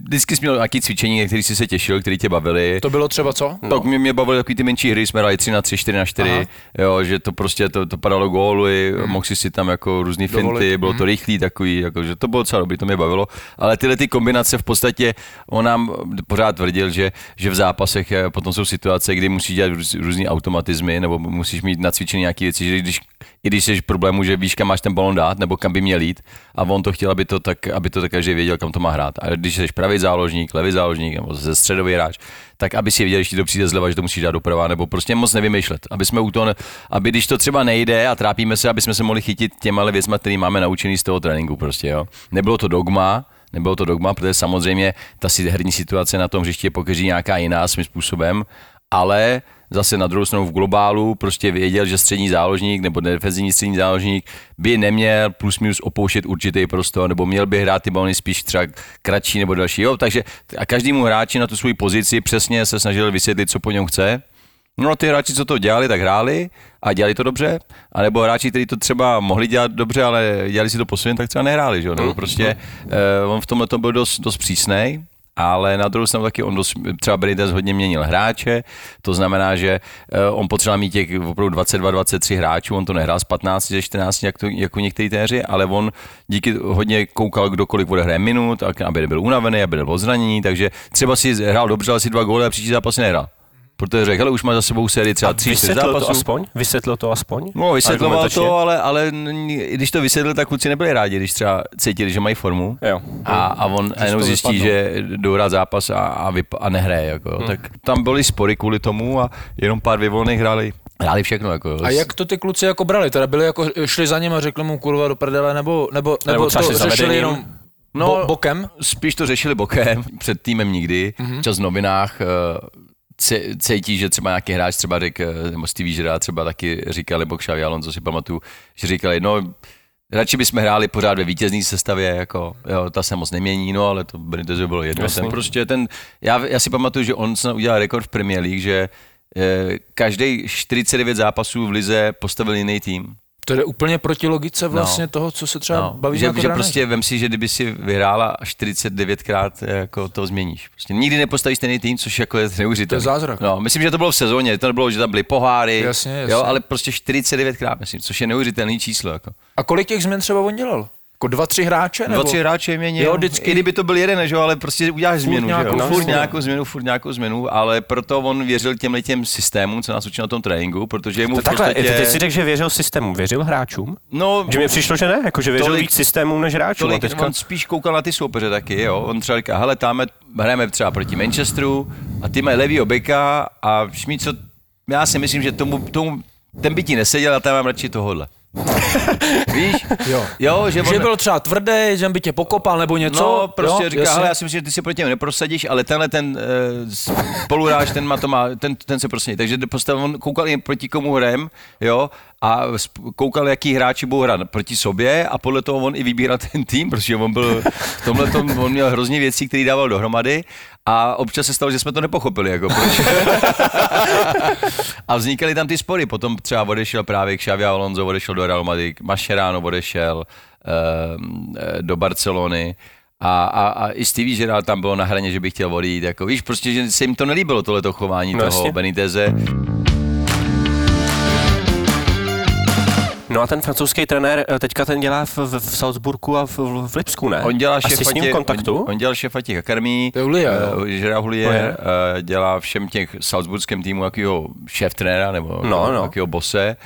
vždycky jsi měl nějaký cvičení, na který jsi se těšil, který tě bavili. To bylo třeba co? No. Tak mě, mě bavily takový ty menší hry, jsme hráli 3 na 3, 4 na 4, Aha. jo, že to prostě to, to padalo góly, mm. mohl si si tam jako různý finty, bylo to rychlý takový, jako, že to bylo docela dobrý, to mě bavilo, ale tyhle ty kombinace v podstatě, on nám pořád tvrdil, že, že v zápasech eh, potom jsou situace, kdy musíš dělat růz, různý automatizmy, nebo musíš mít nacvičený nějaké věci, že když i když jsi v problému, že víš, kam máš ten balon dát, nebo kam by měl jít, a on to chtěl, aby to tak, aby to tak každý věděl, kam to má hrát. A když jsi pravý záložník, levý záložník, nebo ze středový hráč, tak aby si věděl, když ti to přijde zleva, že to musíš dát doprava, nebo prostě moc nevymýšlet. Aby jsme u toho, aby když to třeba nejde a trápíme se, aby jsme se mohli chytit těma věcmi, které máme naučený z toho tréninku prostě, jo. Nebylo to dogma, nebylo to dogma, protože samozřejmě ta herní situace na tom hřišti je pokaždé nějaká jiná svým způsobem, ale zase na druhou stranu v globálu prostě věděl, že střední záložník nebo defenzivní střední záložník by neměl plus minus opouštět určitý prostor, nebo měl by hrát ty balony spíš třeba kratší nebo další. Jo, takže a každému hráči na tu svou pozici přesně se snažil vysvětlit, co po něm chce. No a ty hráči, co to dělali, tak hráli a dělali to dobře, a nebo hráči, kteří to třeba mohli dělat dobře, ale dělali si to po svém, tak třeba nehráli, že jo? Nebo prostě uh, on v tomhle tom byl dost, dost přísnej, ale na druhou stranu taky on dost, třeba Benitez hodně měnil hráče, to znamená, že uh, on potřeboval mít těch opravdu 22-23 hráčů, on to nehrál z 15 ze 14 jak to, jako některý téři, ale on díky hodně koukal, kdo kolik odehraje minut, aby nebyl unavený, aby nebyl zranění, takže třeba si hrál dobře, ale si dva góly a příští zápas nehrál. Protože řekl, hele, už má za sebou sérii třeba tři, čtyři Vysvětlil to zápasů. aspoň? Vysvětlil to aspoň? No, vysvětloval to, ale, ale když to vysvětlil, tak kluci nebyli rádi, když třeba cítili, že mají formu. Jo. A, a on a jenom zjistí, vypadlo. že jdou hrát zápas a, a, vyp- a nehraje. Jako, jo. Tak tam byly spory kvůli tomu a jenom pár vyvolených hráli, hráli všechno. Jako, jo. A jak to ty kluci jako brali? Teda byli jako, šli za ním a řekli mu kurva do prdele, nebo, nebo, nebo, Nebo třeba to řešili jenom No, bo, bokem? Spíš to řešili bokem, před týmem nikdy. Mm-hmm. Čas v novinách eh, cítí, že třeba nějaký hráč třeba řekl, eh, nebo Stevie Žera třeba taky říkal, nebo Xavi Alonso si pamatuju, že říkali, no radši bychom hráli pořád ve vítězné sestavě, jako, jo, ta se moc nemění, no, ale to Benitezu bylo jedno. Ten prostě ten, já, já si pamatuju, že on snad udělal rekord v Premier League, že eh, každý 49 zápasů v lize postavil jiný tým. To jde úplně proti logice vlastně No. toho, co se třeba No, baví že, jako že prostě vem si, že kdyby si vyhrála 49krát, jako to změníš. Prostě nikdy nepostavíš stejný tým, což jako je neuvěřitelné. To je zázrak. No, myslím, že to bylo v sezóně, to nebylo, že tam byly poháry, Jasně, jasně. Jo, ale prostě 49krát, myslím, což je neuvěřitelný číslo. Jako. A kolik těch změn třeba on dělal? Jako dva, tři hráče? Nebo? Dva, tři hráče měnil, Jo, vždycky. i kdyby to byl jeden, že jo, ale prostě uděláš změnu, nějakou, že jo? no, furt jasně. nějakou změnu, furt nějakou změnu, ale proto on věřil těmhle těm systémům, co nás učil na tom tréninku, protože mu To takhle, podstatě... ty si řekl, že věřil systému, věřil hráčům? no, Že mi přišlo, že ne, jako že věřil Tolik- víc systémům než hráčům. a Tolik, teďka... on spíš koukal na ty soupeře taky, jo. On třeba říká, hele, tam hrajeme třeba proti Manchesteru a ty mají levýho beka a šmí, co, já si myslím, že tomu, tomu ten by ti neseděl a tam mám radši tohohle. Víš? Jo. Jo, že, Že on, byl třeba tvrdý, že by tě pokopal nebo něco. No, prostě jo? říká, jasně. hele, já si myslím, že ty si proti němu neprosadíš, ale tenhle ten uh, spoluhráč, ten má to má, ten, ten se prostě, takže postavil, on koukal jen proti komu hrem, jo, a koukal, jaký hráči budou hrát proti sobě a podle toho on i vybíral ten tým, protože on byl, v tomhle tom, on měl hrozně věcí, které dával dohromady a občas se stalo, že jsme to nepochopili, jako proč. a vznikaly tam ty spory, potom třeba odešel právě Xavi Alonso, odešel do Real Madrid, Mascherano odešel eh, do Barcelony, a, a, a i Stevie Gerrard tam bylo na hraně, že by chtěl odjít. Jako, víš, prostě, že se jim to nelíbilo, tohleto chování No toho Beniteze. No a ten francouzský trenér eh, teďka ten dělá v, v, v Salzburgu a v, v Lipsku, ne? On dělá šéfa s ním v těch- kontaktu? On, on dělal šéfa těch jo? eh, Gerard Hulier Hulier. eh, dělá všem těch salzburském týmu jakýho šéf trenéra nebo No, no. jakýho bose.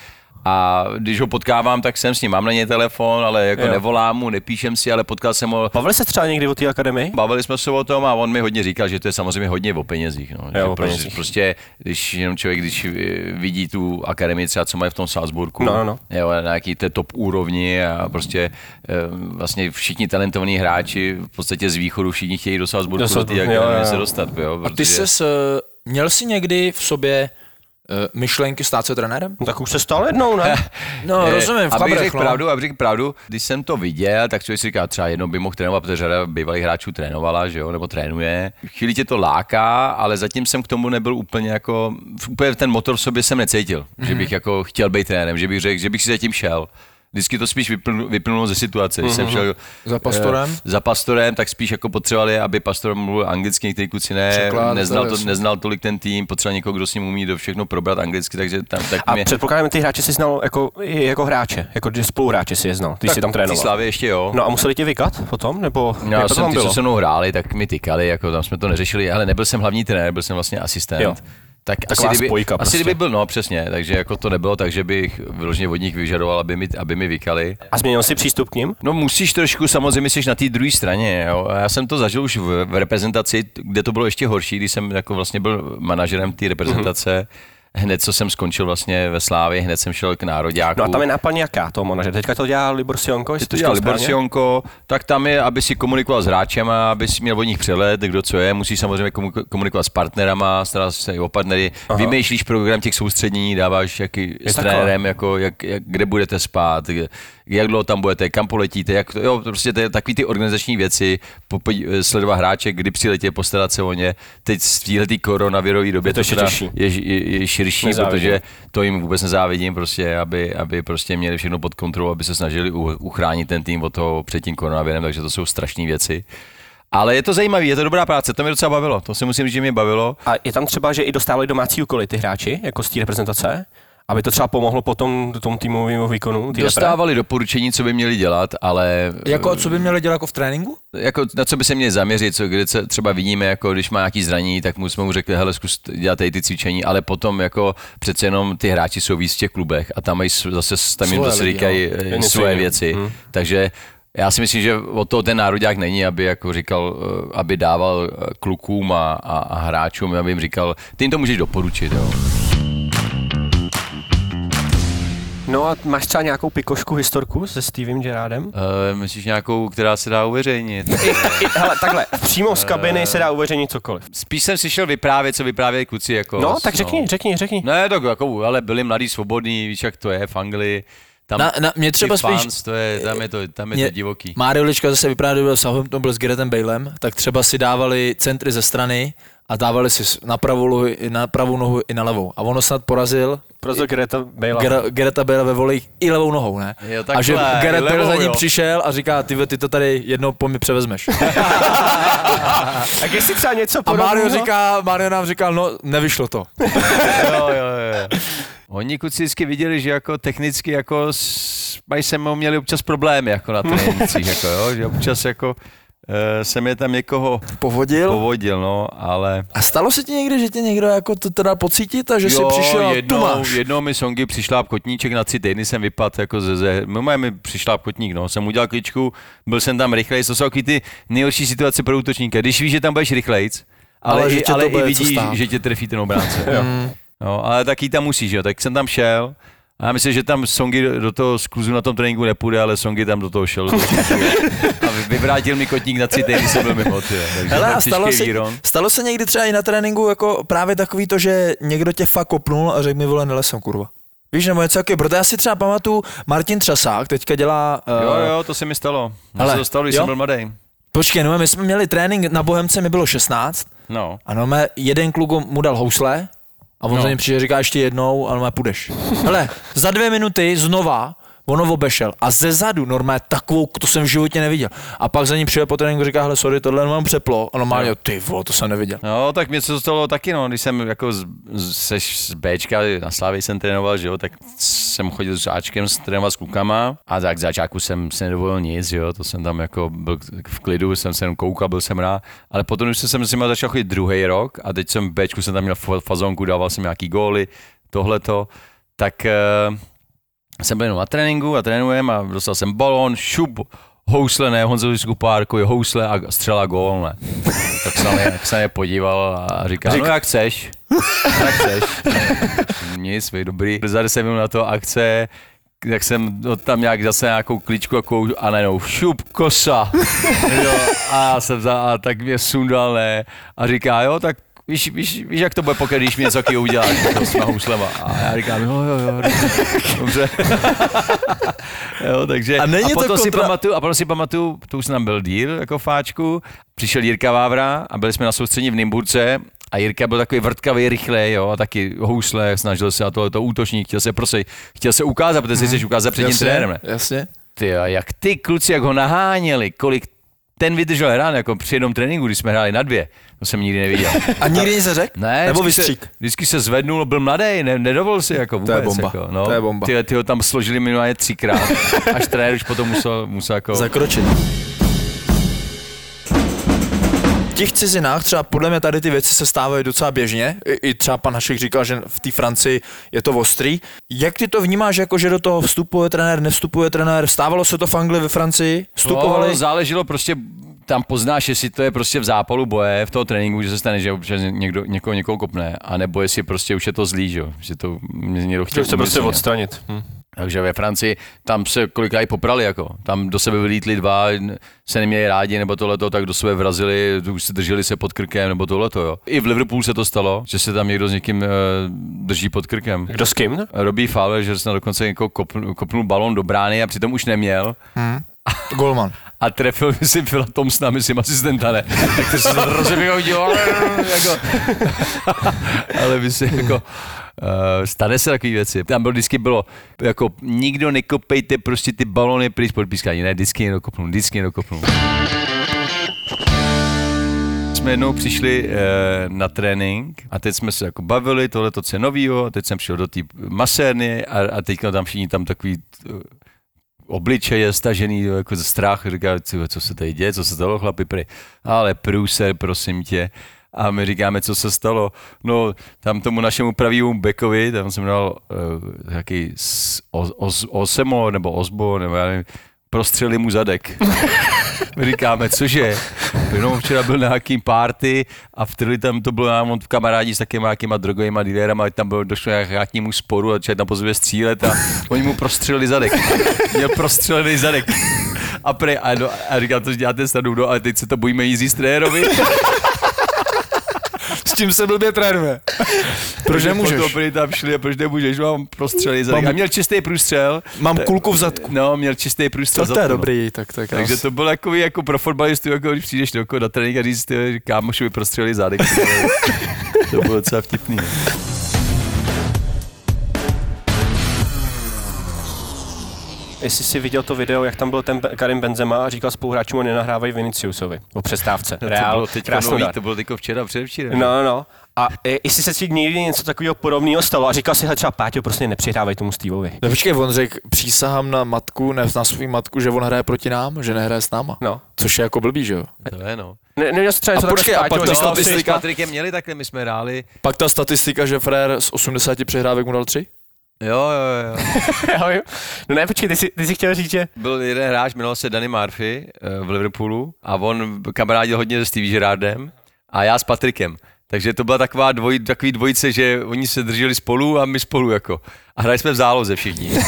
A když ho potkávám, tak jsem s ním, mám na něj telefon, ale jako Jo. nevolám mu, nepíšem si, ale potkal jsem ho, Bavili se třeba někdy o té akademii? Bavili jsme se o tom a on mi hodně říkal, že to je samozřejmě hodně o penězích. No. Že o prostě, penězích. prostě, když jenom člověk, když vidí tu akademii třeba, co mají v tom Salzburgu, No, no, no. Jo, na nějaký té top úrovni a prostě eh, vlastně všichni talentovaní hráči v podstatě z východu všichni chtějí do Salzburgu, Do do, Salzburgu, té jo, akademie jo, se jo. dostat. Jo, A ty ses, eh, měl jsi někdy v sobě myšlenky stát se trenérem? No, tak už se stalo jednou, ne? No, Eh, rozumím, v abych Chabrech, řekl no. pravdu, abych řekl pravdu, když jsem to viděl, tak člověk si říká, třeba jednou by mohl trénovat, protože řada bývalých hráčů trénovala, že jo, nebo trénuje. Chvíli tě to láká, ale zatím jsem k tomu nebyl úplně jako, úplně ten motor v sobě jsem necítil, mm-hmm. že bych jako chtěl být trenérem, že bych řekl, že bych si zatím šel. Vždycky to spíš vyplnulo, vyplnulo ze situace. Když jsem šel Za pastorem? eh, za pastorem, tak spíš jako potřebovali, aby pastor mluvil anglicky, některý kluci ne, Překlad, neznal, to neznal tolik ten tým, potřeboval někoho, kdo s ním umí do všechno probrat anglicky, takže tam tak A mě... předpokládám, ty hráče si znal jako, jako hráče, jako že spoluhráče si je znal, když jsi tam trénoval. Slavě ještě jo. No a museli tě vykat potom, nebo No, jak já to jsem tam ty, co bylo? se mnou hráli, tak mi tykali, jako tam jsme to neřešili, ale nebyl jsem hlavní trenér, byl jsem vlastně asistent. Jo. Tak Taková asi kdyby, spojka asi prostě. kdyby byl, no přesně, takže jako to nebylo tak, že bych vyloženě od nich vyžadoval, aby mi, aby mi vykali. A změnil jsi přístup k ním? No musíš trošku, samozřejmě jsi na té druhé straně, jo. Já jsem to zažil už v, v reprezentaci, kde to bylo ještě horší, když jsem jako vlastně byl manažerem té reprezentace. Hned, co jsem skončil vlastně ve Slávě, hned jsem šel k nároďáku. No a tam je náplň jaká toho manažera? Teďka to dělá Libor Sionko, jestli to dělal Libor? Sionko, tak tam je, aby si komunikoval s hráčem, aby si měl od nich přehled, kdo co je, musíš samozřejmě komu- komunikovat s partnerama, starat se i o partnery, Aha. vymýšlíš program těch soustředění, dáváš jaký, s takhle. trenérem, jako, jak, jak, kde budete spát, kde- jak dlouho tam budete, kam poletíte, jak to, jo, to prostě to je takový ty organizační věci, po, sledovat hráče, kdy přiletě, postarat se o ně. Teď v této koronavirové době Je to teda těžší. je, je, je širší, Nezávidím. protože to jim vůbec nezávidím, prostě, aby, aby prostě měli všechno pod kontrolou, aby se snažili u- uchránit ten tým od toho před tím koronavirem, takže to jsou strašné věci. Ale je to zajímavé, je to dobrá práce, to mě docela bavilo, to si musím říct, že mě bavilo. A je tam třeba, že i dostávali domácí úkoly ty hráči, jako z té reprezentace? Aby to třeba pomohlo potom tomu týmovému výkonu? té repre? Dostávali doporučení, co by měli dělat, ale Jako, co by měli dělat jako v tréninku? jako na co by se měli zaměřit, co, kde se třeba vidíme, jako když má nějaký zranění, tak mu jsme mu řekli, hele, zkus dělat tady ty cvičení, ale potom jako přece jenom ty hráči jsou víc v těch klubech a tam mají zase, tam jim zase říkají eh, svoje věci, Hmm. takže já si myslím, že od toho ten národák není, aby jako říkal, eh, aby dával eh, klukům a, a, a hráčům, aby jim říkal, ty jim to můžeš doporučit, jo. No a máš třeba nějakou pikošku historku se Stevem Gerardem? Uh, myslíš nějakou, která se dá uveřejnit? I, hele, takhle, přímo z kabiny se dá uveřejnit cokoliv. Spíš jsem si šel vyprávět, co vyprávějí kluci. Jako, No, tak řekni, řekni, řekni. Ne, tak jako, ale byli mladí, svobodní, víš, jak to je v Anglii. Tam Na, na, mě třeba spíš... fans, to je, tam je to, tam je Mě- to divoký. Mário Lička zase vyprávěl, byl Southampton, byl s Garethem Balem, tak třeba si dávali centry ze strany a dávali si na pravou, nohu, i na pravou nohu i na levou. A ono snad porazil Proto Greta Bale. Gereta Bale ve volích i levou nohou, ne? Jo, a že takhle, i Bale levou, za ním jo. přišel a říká, ty, ty to tady jednou po mi převezmeš. A jestli třeba něco A podobného... Mario, říká, Mario nám říkal, no nevyšlo to. jo, jo, jo. Oni kluci vždycky viděli, že jako technicky jako s, mají se mnou měli občas problémy jako na trénincích, jako jo, že občas jako jsem je tam někoho Povodil? povodil, no, ale A stalo se ti někdy, že tě někdo jako to teda pocítit a že jsi přišel a tu jednou, máš? jednou mi songy přišla kotníček na tři týdny jsem vypadl jako ze, ze no, mi přišla kotník, no, jsem udělal kličku, byl jsem tam rychlej, to jsou ty nejhorší situace pro útočníka, když víš, že tam budeš rychlejc, ale, Ale i, tě ale i vidíš, že tě trefí ten obránce. jo. No, ale taky tam musíš, jo, tak jsem tam šel A já myslím, že tam Songy do toho skluzu na tom tréninku nepůjde, ale Songy tam do toho šel. Do toho a vy- vyvrátil mi kotník na tři týdny, jsem byl mimo. Takže Hele, a stalo se, stalo se někdy třeba i na tréninku jako právě takový to, že někdo tě fakt kopnul a řekl mi, vole, nelesem, kurva. Víš, nebo něco takového, protože já si třeba pamatuju, Martin Třasák teďka dělá... Uh, Jo, jo, to se mi stalo. Ale, se to stalo, když jo? jsem byl mladý. Počkej, no my jsme měli trénink na Bohemce, mi bylo 16 No. a no jeden kluk mu dal housle a on No. za ním přijde, říká ještě jednou a no mé, půjdeš. Hele, za dvě minuty znova on obešel a ze zadu normálně takovou, to jsem v životě neviděl. A pak za ním přijde po tréninku a říká, hele, sorry, tohle mám přeplo. A normálně, ty vole, to jsem neviděl. No, tak mě se to stalo taky, no, když jsem jako z, z, z Bčka, na Slávě jsem trénoval, že jo, tak jsem chodil s Ačkem, trénoval s klukama a tak z začátku jsem se nedovolil nic, jo, to jsem tam jako byl v klidu, jsem se jenom koukal, byl jsem rád, ale potom už jsem s nima začal chodit druhý rok a teď jsem v Bčku, jsem tam měl fa- fazonku, dával jsem nějaký góly, tohleto, tak uh, jsem byl jenom na tréninku a trénujem a dostal jsem balón, šup, housle, ne, Honzovi Skupárkovi, housle a střela gól, ne. Tak se mě, se na mě podíval a říká, no jak chceš, jak chceš. Nic, vy dobrý. Za 10 minut na to akce, tak jsem no, tam nějak zase nějakou kličku jako a najednou šup, kosa. jo, a jsem za, a tak mě sundal, ne. A říká, jo, tak Víš, víš, víš, jak to bude, pokud když mi něco takového uděláš to s houslema. A já říkám, jo, jo, jo, dobře. jo, takže, A není a to potom si kontra- pamatuju, a potom si pamatuju, to už nám byl díl jako fáčku, přišel Jirka Vávra a byli jsme na soustředění v Nymburce a Jirka byl takový vrtkavý, rychlej, jo, a taky tohle, snažil se a tohle to útočník, chtěl se prostě, chtěl se ukázat, protože si chceš ukázat před tím trenérem. ne? jasně. Ty, jak ty kluci, jak ho naháněli, kolik ten vydržel hrát, jako při jednom tréninku, když jsme hráli na dvě, to jsem nikdy neviděl. A nikdy nic neřekl? Ne, Nebo vždycky vystřík? Se, vždycky se zvednul, byl mladý, ne, nedovolil si jako vůbec. je bomba, Jako, no. to je bomba. Ty, ty ho tam složili minimálně třikrát, až trenér už potom musel, musel jako... Zakročit. V těch cizinách třeba podle mě tady ty věci se stávají docela běžně. I, i třeba pan Hašek říkal, že v té Francii je to ostrý. Jak ty to vnímáš, jako že do toho vstupuje trenér, nevstupuje trenér? Stávalo se to v Anglii, ve Francii? Vstupovali? No, záleželo prostě, tam poznáš, jestli to je prostě v zápalu boje, v toho tréninku, že se stane, že občas někdo, někoho, někoho kopne, anebo jestli prostě už je to zlý, že, že to mě někdo chtěl Chtěl se prostě odstranit. Hm. Takže ve Francii tam se kolikrát i poprali, jako. Tam do sebe vylítli dva, se neměli rádi, nebo tohleto, tak do sebe vrazili, už se drželi se pod krkem, nebo tohleto, jo. I v Liverpoolu se to stalo, že se tam někdo s někým uh, drží pod krkem. Kdo s kým? Robbie Fowler, že snad dokonce jako kopnul, kopnul balon do brány a přitom už neměl Golman. a trefil, myslím, Phila Thompsona, myslím, asistenta, ne? Tak to se to rozeběhl, jako, ale myslím, jako, stane se takové věci. Tam bylo vždycky bylo, jako nikdo nekopejte prostě ty balony pryč pod pískání. Ne, vždycky někdo kopnul, vždycky někdo kopnul. Jsme jednou přišli eh, na trénink a teď jsme se jako bavili, tohle to je novýho, a teď jsem přišel do té masérny a, a teď tam všichni tam takový eh, obličeje stažený jako ze strach, říká, "Ty, co se tady děje, co se stalo, chlapi, pry. Ale průser, prosím tě. A my říkáme, co se stalo. No, tam tomu našemu pravýmu bekovi, tam jsem dal uh, jaký s- os, os, osemo nebo osbo, nebo já nevím, prostřeli mu zadek. My říkáme, cože? Jenom včera byl na nějakým party a vtrli tam to bylo nám on kamarádi s takýma nějakýma drogovými dealerama, a tam bylo, došlo k nějakému sporu a začali tam po sobě střílet a oni mu prostřelili zadek. Měl prostřelený zadek. A, pre, a, no, a říkám, to děláte snadu, no, ale teď se to bojíme jízdit s trenérovi. Tím se blbě trénuje. Proč nemůžeš? Prý tam šli a proč nemůžeš, mám prostřelý zadek. Mám- A měl čistý průstřel. Mám kulku v zadku. No, měl čistý průstřel. To, to je no. dobrý, tak, tak. Takže to bylo jako, jako pro fotbalistu, jako když přijdeš do, na trénink a říct, ty, kámošovi prostřelili zadek. to bylo docela vtipný. no. Jestli jsi viděl to video, jak tam byl ten Karim Benzema a říkal spoluhráčům, nenahrávají Viniciusovi o přestávce. to Reál, bylo teď Krasnodar. nový, to bylo teďko včera, předevčírem. No, no, no. A jestli se ti někdy něco takového podobného stalo a říkal si, hele, třeba Páťo, prostě nepřihrávej tomu Steveovi. No počkej, on řekl, přísahám na matku, ne na svou matku, že on hraje proti nám, že nehraje s náma. No. Což je jako blbý, že jo? To je no. Ne, neměl jsi třeba A počkej, a pak ta říkal si- statistika- S Patrikem měli takhle, my jsme hráli. Pak ta statistika, že frér z 80 přehrávek mu dal 3? Jo, jo, jo. jo, jo. No ne, počkej, ty jsi, ty jsi chtěl říct, že... Byl jeden hráč, jmenoval se Danny Murphy eh, v Liverpoolu a on kamarádil hodně se Stevie Gerardem a já s Patrikem. Takže to byla taková dvoj, takový dvojice, že oni se drželi spolu a my spolu jako. A hráli jsme v záloze všichni.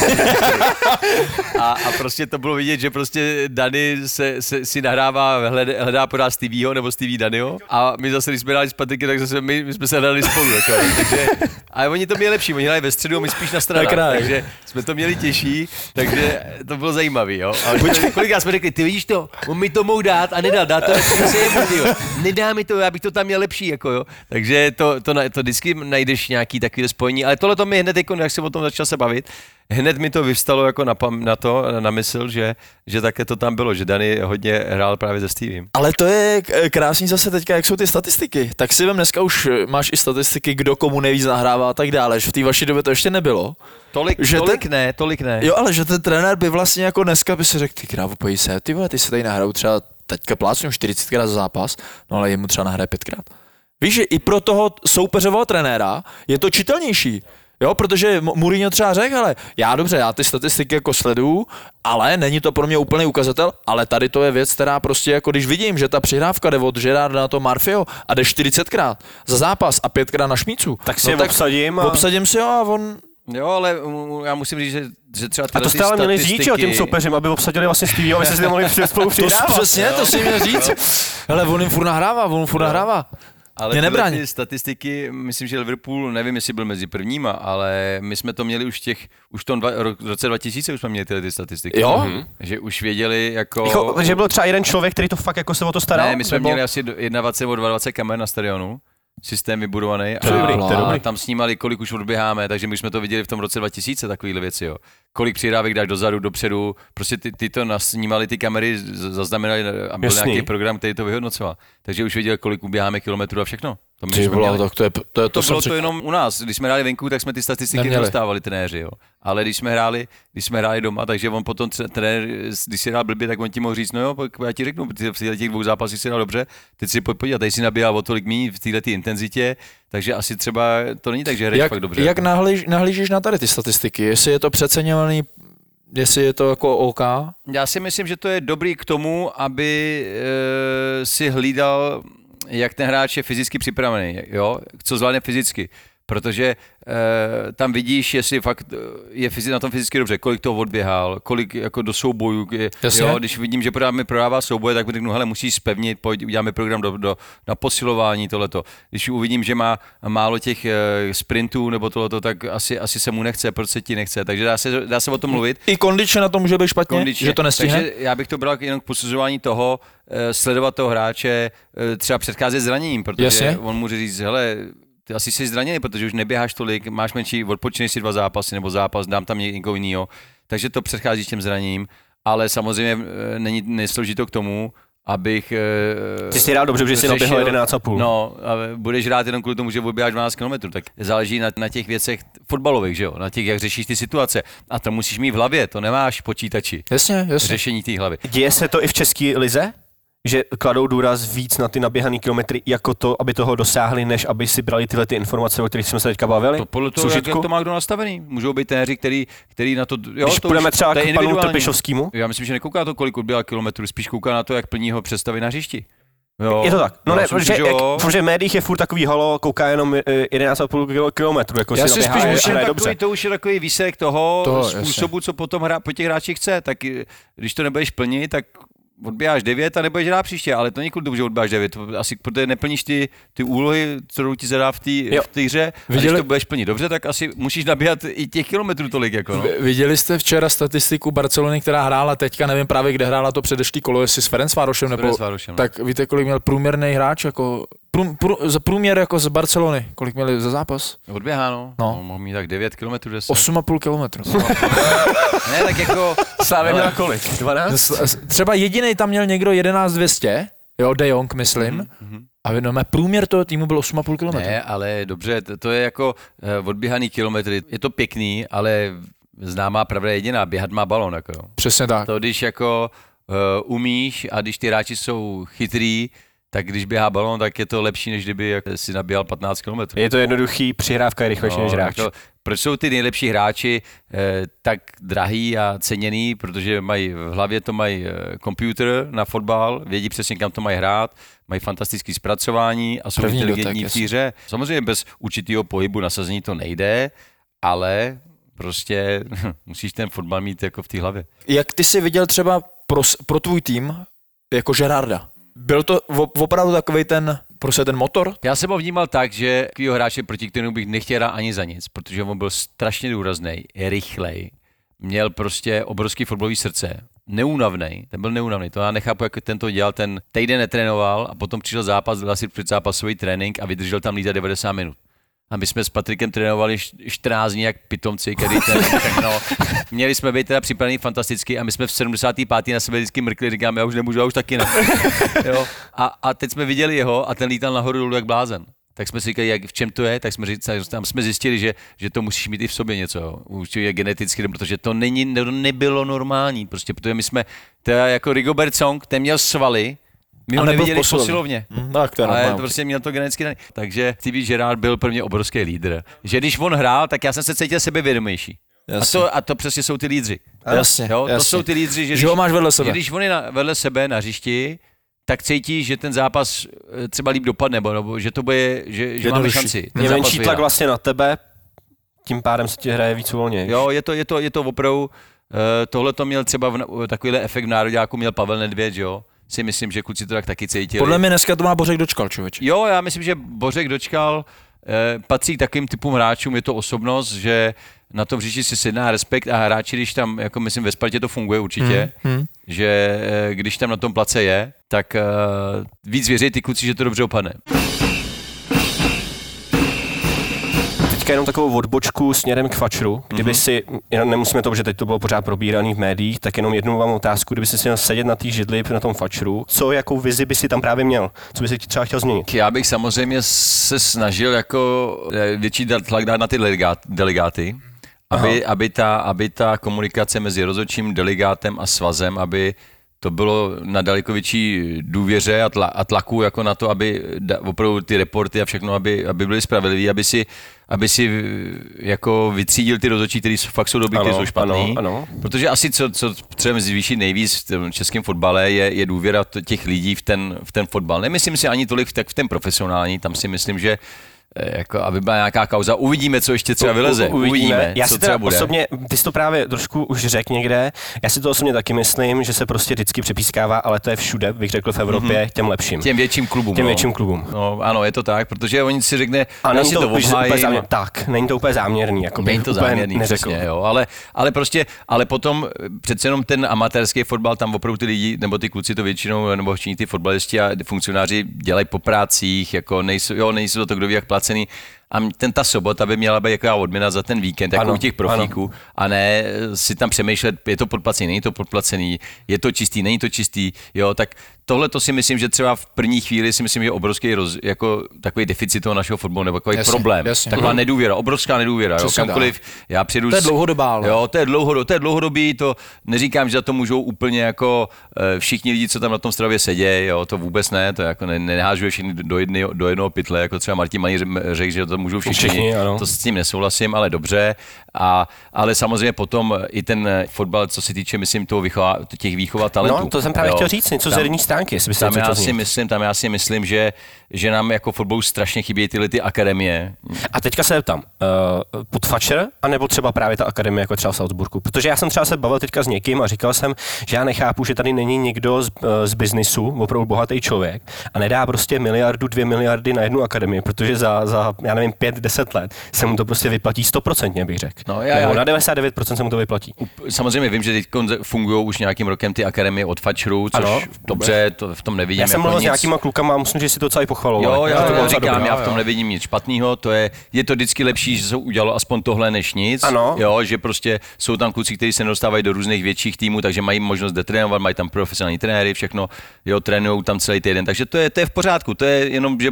a, a, prostě to bylo vidět, že prostě Dany se, se si nahrává, hledá, hledá pořád Stevieho nebo Stevie Danyho a my zase, když jsme hráli s Patriky, tak zase my, my jsme se hledali spolu. Jako, takže, ale oni to měli lepší, oni hráli ve středu a my spíš na stranách, Tak takže jsme to měli těžší, takže to bylo zajímavé. Jo. Ale kolikrát jsme řekli, ty vidíš to, on mi to mohl dát a nedal, dá to zase jemu, jo. Nedá mi to, já bych to tam měl lepší, jako jo. Takže to, to, na- to vždycky najdeš nějaký takový spojení, ale tohle to mi hned, jako, jak se o tom začal se bavit, hned mi to vyvstalo jako na, pam, na to, na mysl, že, že také to tam bylo, že Dany hodně hrál právě se Steviem. Ale to je krásný zase teďka, jak jsou ty statistiky. Tak si vem dneska už eh, máš i statistiky, kdo komu nejvíc nahrává a tak dále, že v té vaší době to ještě nebylo. Tolik, Že tolik ten- ne, tolik ne. Jo, ale že ten trenér by vlastně jako dneska by si řekl, ty krávo, pojď se, ty vole, ty se tady nahrajou třeba teďka plácnu 40krát za zápas, no ale jemu třeba nahraje pětkrát. Víš, že i pro toho soupeřového trenéra je to čitelnější. Jo, protože Mourinho třeba řekl, ale já dobře, já ty statistiky jako sleduju, ale není to pro mě úplný ukazatel, ale tady to je věc, která prostě jako když vidím, že ta přihrávka jde od Gerarda na to Marfio a jde 40krát za zápas a pětkrát na šmícu. Tak si je obsadím a- Obsadím si ho a on Jo, ale já musím říct, že, že třeba A to jste ale měli říct, jo, těm soupeřem, aby obsadili vlastně Stevie, aby se si mohli spolu To přihrávat. přesně, to si měl říct. Hele, on jim furt nahrává, on jim furt nahrává. Ale Mě nebrání. ty statistiky, myslím, že Liverpool, nevím, jestli byl mezi prvníma, ale my jsme to měli už v těch, už v tom dva, ro- roce 2000 už jsme měli tyhle ty statistiky. Jo? Mhm. Že už věděli jako... Jako, že byl třeba jeden člověk, který to fakt jako se o to staral? ne, my jsme Nebo- měli asi do- 21 nebo 22 kamer na stadionu, systém vybudovaný dobrý, a dobrý. tam snímali, kolik už odběháme, takže my jsme to viděli v tom roce 2000, takovýhle věci, jo. Kolik přihrávek dáš dozadu, dopředu, prostě ty, ty to nasnímali ty kamery, zaznamenali a byl Jasný. nějaký program, který to vyhodnocoval. Takže už věděl, kolik uběháme kilometrů a všechno. To my měli. tak to je, to, je, to, To, bylo to jenom u nás. Když jsme hráli venku, tak jsme ty statistiky Neměli. nedostávali trenéři, jo. Ale když jsme hráli, když jsme hráli doma, takže on potom trenér, když si hrál blbě, tak on ti mohl říct, no jo, já ti řeknu, ty v těch dvou zápasech si hrál dobře, teď si pojď podívat, tady si nabíhal o tolik méně v této intenzitě, takže asi třeba to není tak, že hraješ fakt dobře. jak nahlíž, nahlížíš na tady ty statistiky? Jestli je to přeceňovaný, jestli je to jako OK? Já si myslím, že to je dobrý k tomu, aby e, si hlídal, jak ten hráč je fyzicky připravený, jo? co zvládne fyzicky. Protože e, tam vidíš, jestli fakt eh, je fyzi- na tom fyzicky dobře, kolik toho odběhal, kolik jako do soubojů. Je, Jasně. jo, když vidím, že prodává, mi prodává souboje, tak mi řeknu, hele, musíš spevnit, pojď, uděláme program do, do, na posilování, tohleto. Když uvidím, že má málo těch e, sprintů nebo tohleto, tak asi, asi se mu nechce, proč se ti nechce. Takže dá se, dá se o tom mluvit. I kondičně na to může být špatně, Kondičně. že to nestihne? Takže já bych to bral jenom k posuzování toho, sledovat toho hráče, třeba předcházet zraněním, protože Jasně. on může říct, hele, ty asi jsi zraněný, protože už neběháš tolik, máš menší, odpočineš si dva zápasy nebo zápas, dám tam někoho jiného. Takže to předchází těm zraněním, ale samozřejmě eh, není, neslouží to k tomu, abych... eh, Ty jsi hrál dobře, protože jsi naběhl řešil- 11,5. No, a budeš hrát jenom kvůli tomu, že odběháš 12 km, tak záleží na, na těch věcech fotbalových, že jo? Na těch, jak řešíš ty situace. A to musíš mít v hlavě, to nemáš počítači Jasně, jasně. řešení té hlavy. Děje se to i v české lize? Že kladou důraz víc na ty naběhané kilometry jako to, aby toho dosáhli, než aby si brali tyhle ty informace, o kterých jsme se teďka bavili? To podle toho, jak, jak to má kdo nastavený. Můžou být téři, který, který na to... Jo, Když to půjdeme už, třeba to k panu. Trpišovskému? Já myslím, že nekouká to, kolik odběhal kilometrů, spíš kouká na to, jak plní jeho představy na hřišti. Jo, Je to tak. No ne, protože, že jak, jo. protože v médiích je furt takový halo, kouká jenom eh, 11,5 kilometru, jako Já si si spíš myslím, takový, dobře. to už je takový výsledek toho, Toho, toho jasně. způsobu, co potom hra, po těch hráčích chce. Tak když to nebudeš plnit, tak odbíháš 9 a nebudeš hrát příště, ale to nikdy že odbíháš 9, to asi protože neplníš ty, ty úlohy, kterou ti zadá v té hře. A Viděli- když to budeš plnit dobře, tak asi musíš nabíhat i těch kilometrů tolik. Jako, no. Viděli jste včera statistiku Barcelony, která hrála teďka, nevím právě kde hrála to předešlý kolo, jestli s Ferencvárošem nebo... Ferencvárošem, no. Tak víte, kolik měl průměrný hráč, jako prů, prů, za průměr jako z Barcelony, kolik měli za zápas? Odběháno, No. no. mohl mít tak 9 km 10. 8,5 kilometru. Ne, tak jako... Slávě měla kolik? 12? S- s- Třeba jediný tam měl někdo 11 200, jo, De Jong, myslím, Mhm. a no, mé průměr toho týmu byl 8,5 kilometru. Ne, ale dobře, to, to je jako uh, odběhaný kilometry. Je to pěkný, ale známá pravda je jediná, běhat má balon. Jako. jo. Přesně tak. To když jako uh, umíš a když ty hráči jsou chytrý, tak když běhá balon, tak je to lepší, než kdyby jak si nabíhal 15 km. Je to jednoduchý, přihrávka je rychlejší než hráč. to, proč jsou ty nejlepší hráči eh, tak drahý a ceněný, protože mají v hlavě to mají eh, počítač na fotbal, vědí přesně, kam to mají hrát, mají fantastické zpracování a jsou První inteligentní dotek, v té hře. Samozřejmě bez určitého pohybu nasazení to nejde, ale prostě musíš ten fotbal mít jako v té hlavě. Jak ty jsi viděl třeba pro, pro tvůj tým jako Gerarda? Byl to op- opravdu takový ten, prostě ten motor? Já jsem ho vnímal tak, že takovýho hráče, proti kterému bych nechtěl ani za nic, protože on byl strašně důrazný, rychlej, měl prostě obrovský fotbalový srdce, neúnavný, ten byl neúnavný, to já nechápu, jak ten to dělal, ten týden netrénoval a potom přišel zápas, dal si předzápasový trénink a vydržel tam lítat 90 minut. A my jsme s Patrikem trénovali š- 14 dní jak pitomci, který ten všechno. Měli jsme být teda připravení fantasticky a my jsme v 75. na sebe vždycky mrkli, říkám, já už nemůžu, já už taky ne. Jo? A, a, teď jsme viděli jeho a ten lítal nahoru dolů jak blázen. Tak jsme si říkali, jak, v čem to je, tak jsme, říkali, tam jsme zjistili, že, že to musíš mít i v sobě něco, jo. určitě je geneticky, protože to není, ne, nebylo normální, prostě, protože my jsme, teda jako Rigobert Song, ten měl svaly, my ho neviděli v posilovně. posilovně. Hm, tak to je ale to prostě měl to geneticky daný. Takže Stevie Gerrard byl pro mě obrovský lídr. Že když on hrál, tak já jsem se cítil sebevědomější. A to, a to přesně jsou ty lídři. Jasně, jo, To jasně. jsou ty lídři, že, Že ho máš vedle sebe. Že když on je na, vedle sebe na hřišti, tak cítí, že ten zápas eh, třeba líp dopadne, nebo, nebo že to bude, že, že máme šanci. ten Je zápas menší tlak vlastně na tebe, tím pádem se ti hraje víc volně. Jo, je to, je to, je to opravdu, uh, tohle to měl třeba v, takovýhle efekt v Nároďáku měl Pavel Nedvěd, že jo? Si myslím, že kluci to tak taky cítili. Podle mě dneska to má Bořek dočkal, člověče. Jo, já myslím, že Bořek dočkal, eh, patří k takovým typům hráčům, je to osobnost, že na tom hřišti si sedná respekt a hráči, když tam, jako myslím, ve Spartě to funguje určitě, Hmm, hmm. že eh, když tam na tom place je, tak eh, víc věří ty kluci, že to dobře opadne. Teďka jenom takovou odbočku směrem k fačru. Kdyby si, jenom nemusíme to, že teď to bylo pořád probíraný v médiích, tak jenom jednu vám otázku, kdyby si měl sedět na té židli na tom fačru, co jakou vizi by si tam právě měl? Co by si třeba chtěl změnit? Já bych samozřejmě se snažil jako eh, větší dát- tlak dát na ty delegát, delegáty, aby, aby, ta, aby ta komunikace mezi rozhodčím delegátem a svazem, aby to bylo na daleko větší důvěře a, tla, a tlaku jako na to, aby da, opravdu ty reporty a všechno, aby, aby byly spravedlivé, aby si, aby si eh, jako vytřídil ty rozhodčí, kteří fakt jsou dobrý, kteří jsou špatný. ano, ano. Protože asi co, co třeba zvýšit nejvíc v tom českém fotbale je, je důvěra těch lidí v ten, v ten fotbal. Nemyslím si ani tolik v, tak v ten profesionální, tam si myslím, že jako, aby byla nějaká kauza. Uvidíme, co ještě třeba vyleze. U- Uvidíme, Já co si teda třeba bude. osobně, ty jsi to právě trošku už řekl někde, já si to osobně taky myslím, že se prostě vždycky přepískává, ale to je všude, bych řekl v Evropě, těm lepším. Těm větším klubům. Těm no. větším klubům. No, ano, je to tak, protože oni si řekne, A já není si to, to, úplně záměr, tak, není to úplně záměrný, jako Není to záměrný, neřekl. přesně, jo, ale, ale prostě, ale potom eh, přece jenom ten amatérský fotbal, tam opravdu ty lidi, nebo ty kluci to většinou, nebo všichni ty fotbalisti a funkcionáři dělají po prácích, jako nejsou, jo, nejsou to kdo ví jak placený, a ten ta sobota by měla být jaká odměna za ten víkend, jako Ano, u těch profíků, a ne eh, si tam přemýšlet, je to podplacený, není to podplacený, je to čistý, není to čistý, jo, tak tohle to si myslím, že třeba v první chvíli si myslím, že je obrovský roz, jako takový deficit toho našeho fotbalu, nebo takový Jasně, problém, jasně. taková Mhm. nedůvěra, obrovská nedůvěra, jo, kamkoliv já přijedu To je dlouhodobá, ale. Jo, to je, dlouhodobý, to je dlouhodobý, to neříkám, že za to můžou úplně jako eh, všichni lidi, co tam na tom stravě sedí, jo, to vůbec ne, to jako ne, všichni do, jedny, do jednoho pytle, jako třeba Martin Maní řekl, že to můžou všichni, Všichni, ano. to s tím nesouhlasím, ale dobře, a, ale samozřejmě potom i ten fotbal, co se týče, myslím, toho výchova, těch výchova talentů. No, to jsem právě jo. chtěl říct, něco z herní stránky, jestli by se tam já si myslím, tam já si myslím, že, že nám jako fotbalu strašně chybějí tyhle ty akademie. A teďka se ptám, uh, pod Fatcher, anebo třeba právě ta akademie jako třeba v Salzburgu? Protože já jsem třeba se bavil teďka s někým a říkal jsem, že já nechápu, že tady není někdo z, uh, z biznisu, opravdu bohatý člověk, a nedá prostě miliardu, dvě miliardy na jednu akademii, protože za, za já nevím, pět, deset let se mu to prostě vyplatí stoprocentně, bych řekl. No, já- Nebo já- na 99% se mu to vyplatí. Samozřejmě vím, že teď fungují už nějakým rokem ty akademie od Fatcherů, což Ano. dobře, to v tom nevidím Já jsem jako mluvil s nějakýma klukama a myslím, že si to celý pochvalovali. Jo, já to docela říkám, já v tom nevidím nic špatného, to je, je to vždycky lepší, že se udělalo aspoň tohle než nic, Ano. jo, že prostě jsou tam kluci, kteří se nedostávají do různých větších týmů, takže mají možnost detrénovat, mají tam profesionální trenéry, všechno, jo, trénují tam celý týden, takže to je, to je v pořádku, to je jenom, že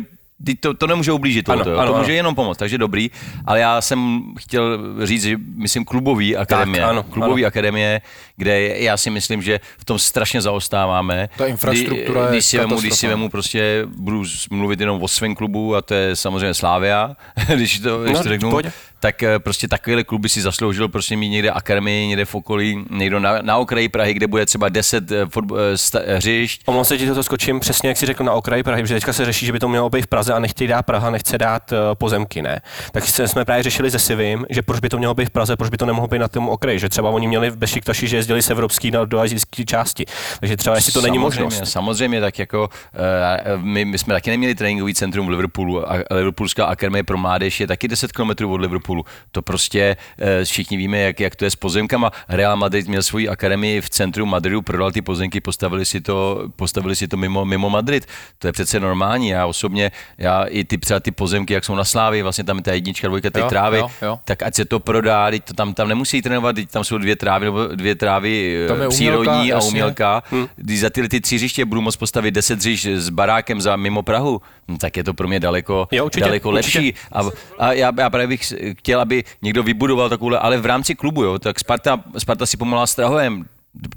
to, to nemůže ublížit, Ano, jo. ano, to ano. může jenom pomoct, takže dobrý, ale já jsem chtěl říct, že myslím klubový akademie, ano, klubový akademie, kde já si myslím, že v tom strašně zaostáváme. Ta infrastruktura Kdy- je když si vemu, když si vemu prostě, budu mluvit jenom o svém klubu a to je samozřejmě Slávia, když to, když No, to řeknu, pojď. Tak eh, prostě takovýhle klub by si zasloužil prostě mít někde akademii, někde v okolí, někdo na, na okraji Prahy, kde bude třeba 10 eh, fotb- eh, sta- hřišť. Omlouvám se, že to skočím přesně, jak si řekl na okraji Prahy, protože teďka se řeší, že by to mělo být v Praze a nechtějí dát Praha, nechce dát pozemky, ne? Tak jsme právě řešili se Sivím, že proč by to mělo být v Praze, proč by to nemohlo být na tom okraji, že třeba oni měli v Bešiktaši, že jezdili z evropský na do azijské části. Takže třeba jestli to není samozřejmě, možnost. Samozřejmě, tak jako my, my, jsme taky neměli tréninkový centrum v Liverpoolu a Liverpoolská akademie pro mládež je taky 10 km od Liverpoolu. To prostě uh, všichni víme, jak, jak to je s pozemkama. Real Madrid měl svoji akademii v centru Madridu, prodal ty pozemky, postavili si to, postavili si to mimo, mimo Madrid. To je přece normální. Já osobně, já i ty třeba ty pozemky, jak jsou na Slávě, vlastně tam je ta jednička, dvojka, ty Jo, trávy, jo, jo. tak ať se to prodá, teď to tam, tam nemusí trénovat, teď tam jsou dvě trávy, nebo dvě trávy eh, je umělka, přírodní a jasně. umělka, hmm. když za tyhle ty tři hřiště budu moct postavit 10 hřišť s barákem za mimo Prahu, tak je to pro mě daleko, Jo, určitě, daleko určitě. lepší. A, a já, já, právě bych chtěl, aby někdo vybudoval takovouhle, ale v rámci klubu, jo, tak Sparta, Sparta si pomohla s Trahojem,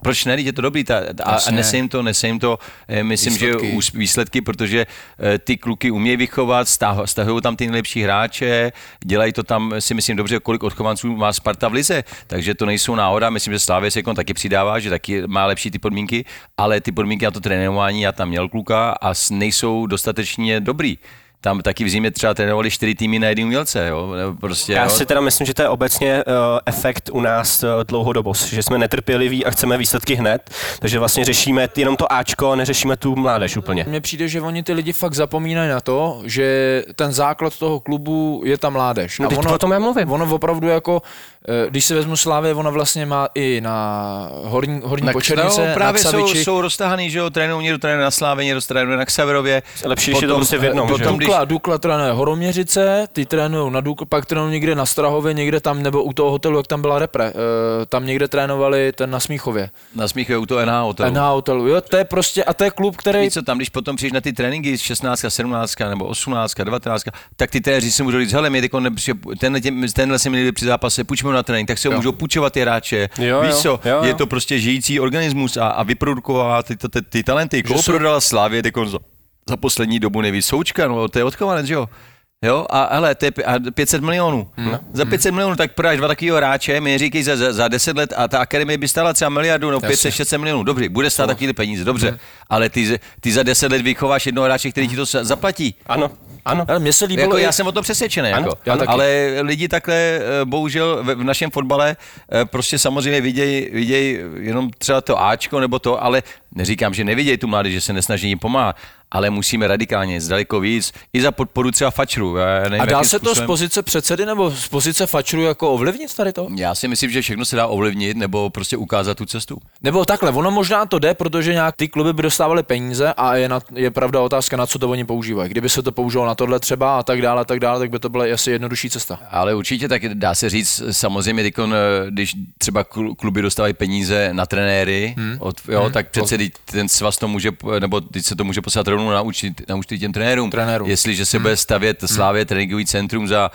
proč ne, je to dobrý, ta, a, a nese jim to, nese jim to, eh, myslím, Výsledky. že výsledky, protože eh, ty kluky umějí vychovat, stahují tam ty nejlepší hráče, dělají to tam, si myslím dobře, kolik odchovanců má Sparta v lize, takže to nejsou náhoda, myslím, že Slávě se jako taky přidává, že taky má lepší ty podmínky, ale ty podmínky na to trénování, já tam měl kluka a nejsou dostatečně dobrý. Tam taky v zimě třeba trénovali čtyři týmy na jedný umělce, jo? Prostě, Já jo? si teda myslím, že to je obecně uh, efekt u nás uh, dlouhodobost, že jsme netrpěliví a chceme výsledky hned, takže vlastně řešíme jenom to Ačko a neřešíme tu mládež úplně. Mně přijde, že oni ty lidi fakt zapomínají na to, že ten základ toho klubu je ta mládež. No, teď o tom já mluvím. Ono opravdu jako, eh, když se vezmu Slávě, ona vlastně má i na horní, horní Tak počernice, no, právě na jsou, Ksaviči. jsou roztahaný, že jo, trénují, někdo trénuje na Slávě, někdo trénuje na Xaverově. Lepší, když je to prostě v jednom, potom, když, Dukla, Dukla trénuje Horoměřice, ty trénují na Dukla, pak trénují někde na Strahově, někde tam, nebo u toho hotelu, jak tam byla repre, eh, tam někde trénovali ten na Smíchově. na smíchu u toho NH hotelu. Na hotelu, jo, to je prostě, a to je klub, který Víš co, tam, když potom přijdeš na ty tréninky z 16, 17 nebo 18, 19, tak ty trenéři si můžou říct, hele, nepři- tenhle, tenhle se měli při zápase, půjčme na trénink, tak se ho můžou půjčovat ty hráče. Jo, Víš jo, co, jo, jo. je to prostě žijící organismus a, a vyprodukovává ty, ty, ty, ty talenty. Koho prodala Slávě teďko za, za poslední dobu nejvíc? Součka, no to je odchovanec, že jo? Jo, a hele, to je pi- a 500 milionů. Hmm. Za 500 milionů tak prodáš dva takového hráče, mi říkají za, za, za 10 let a ta akademie by stála třeba miliardu, no 500, 600 milionů. Dobře, bude stát takovýhle peníze, dobře. Hmm. Ale ty, ty za 10 let vychováš jednoho hráče, který ti to za- zaplatí. Ano, ano. Ale mně se líbilo, Jako, i- já jsem o to přesvědčený, Ano, jako. taky. ale lidi takhle, eh, bohužel v, v našem fotbale eh, prostě samozřejmě vidějí viděj jenom třeba to Ačko nebo to, ale neříkám, že nevidějí tu mládež, že se nesnaží jim pomáhat, ale musíme radikálně jít daleko víc, i za podporu třeba fačru. Nevím, a dá se to z způsobem- pozice předsedy nebo z pozice fačru jako ovlivnit tady to? Já si myslím, že všechno se dá ovlivnit nebo prostě ukázat tu cestu. Nebo takhle, ono možná to jde, protože nějak ty kluby by dostávaly peníze a je, na, je pravda otázka, na co to oni používají. Kdyby se to použilo na tohle třeba a tak dále, a tak dále, tak by to byla asi jednodušší cesta. Ale určitě tak dá se říct, samozřejmě, eh, když třeba kl- kluby dostávají peníze na trenéry, hmm. od, jo, hmm. tak přece teď ten svaz to může, nebo teď se to může poslat rovnou na účty, na účty těm trenérům. Trenérům. Jestliže se hmm. bude stavět Slávě tréninkový centrum za,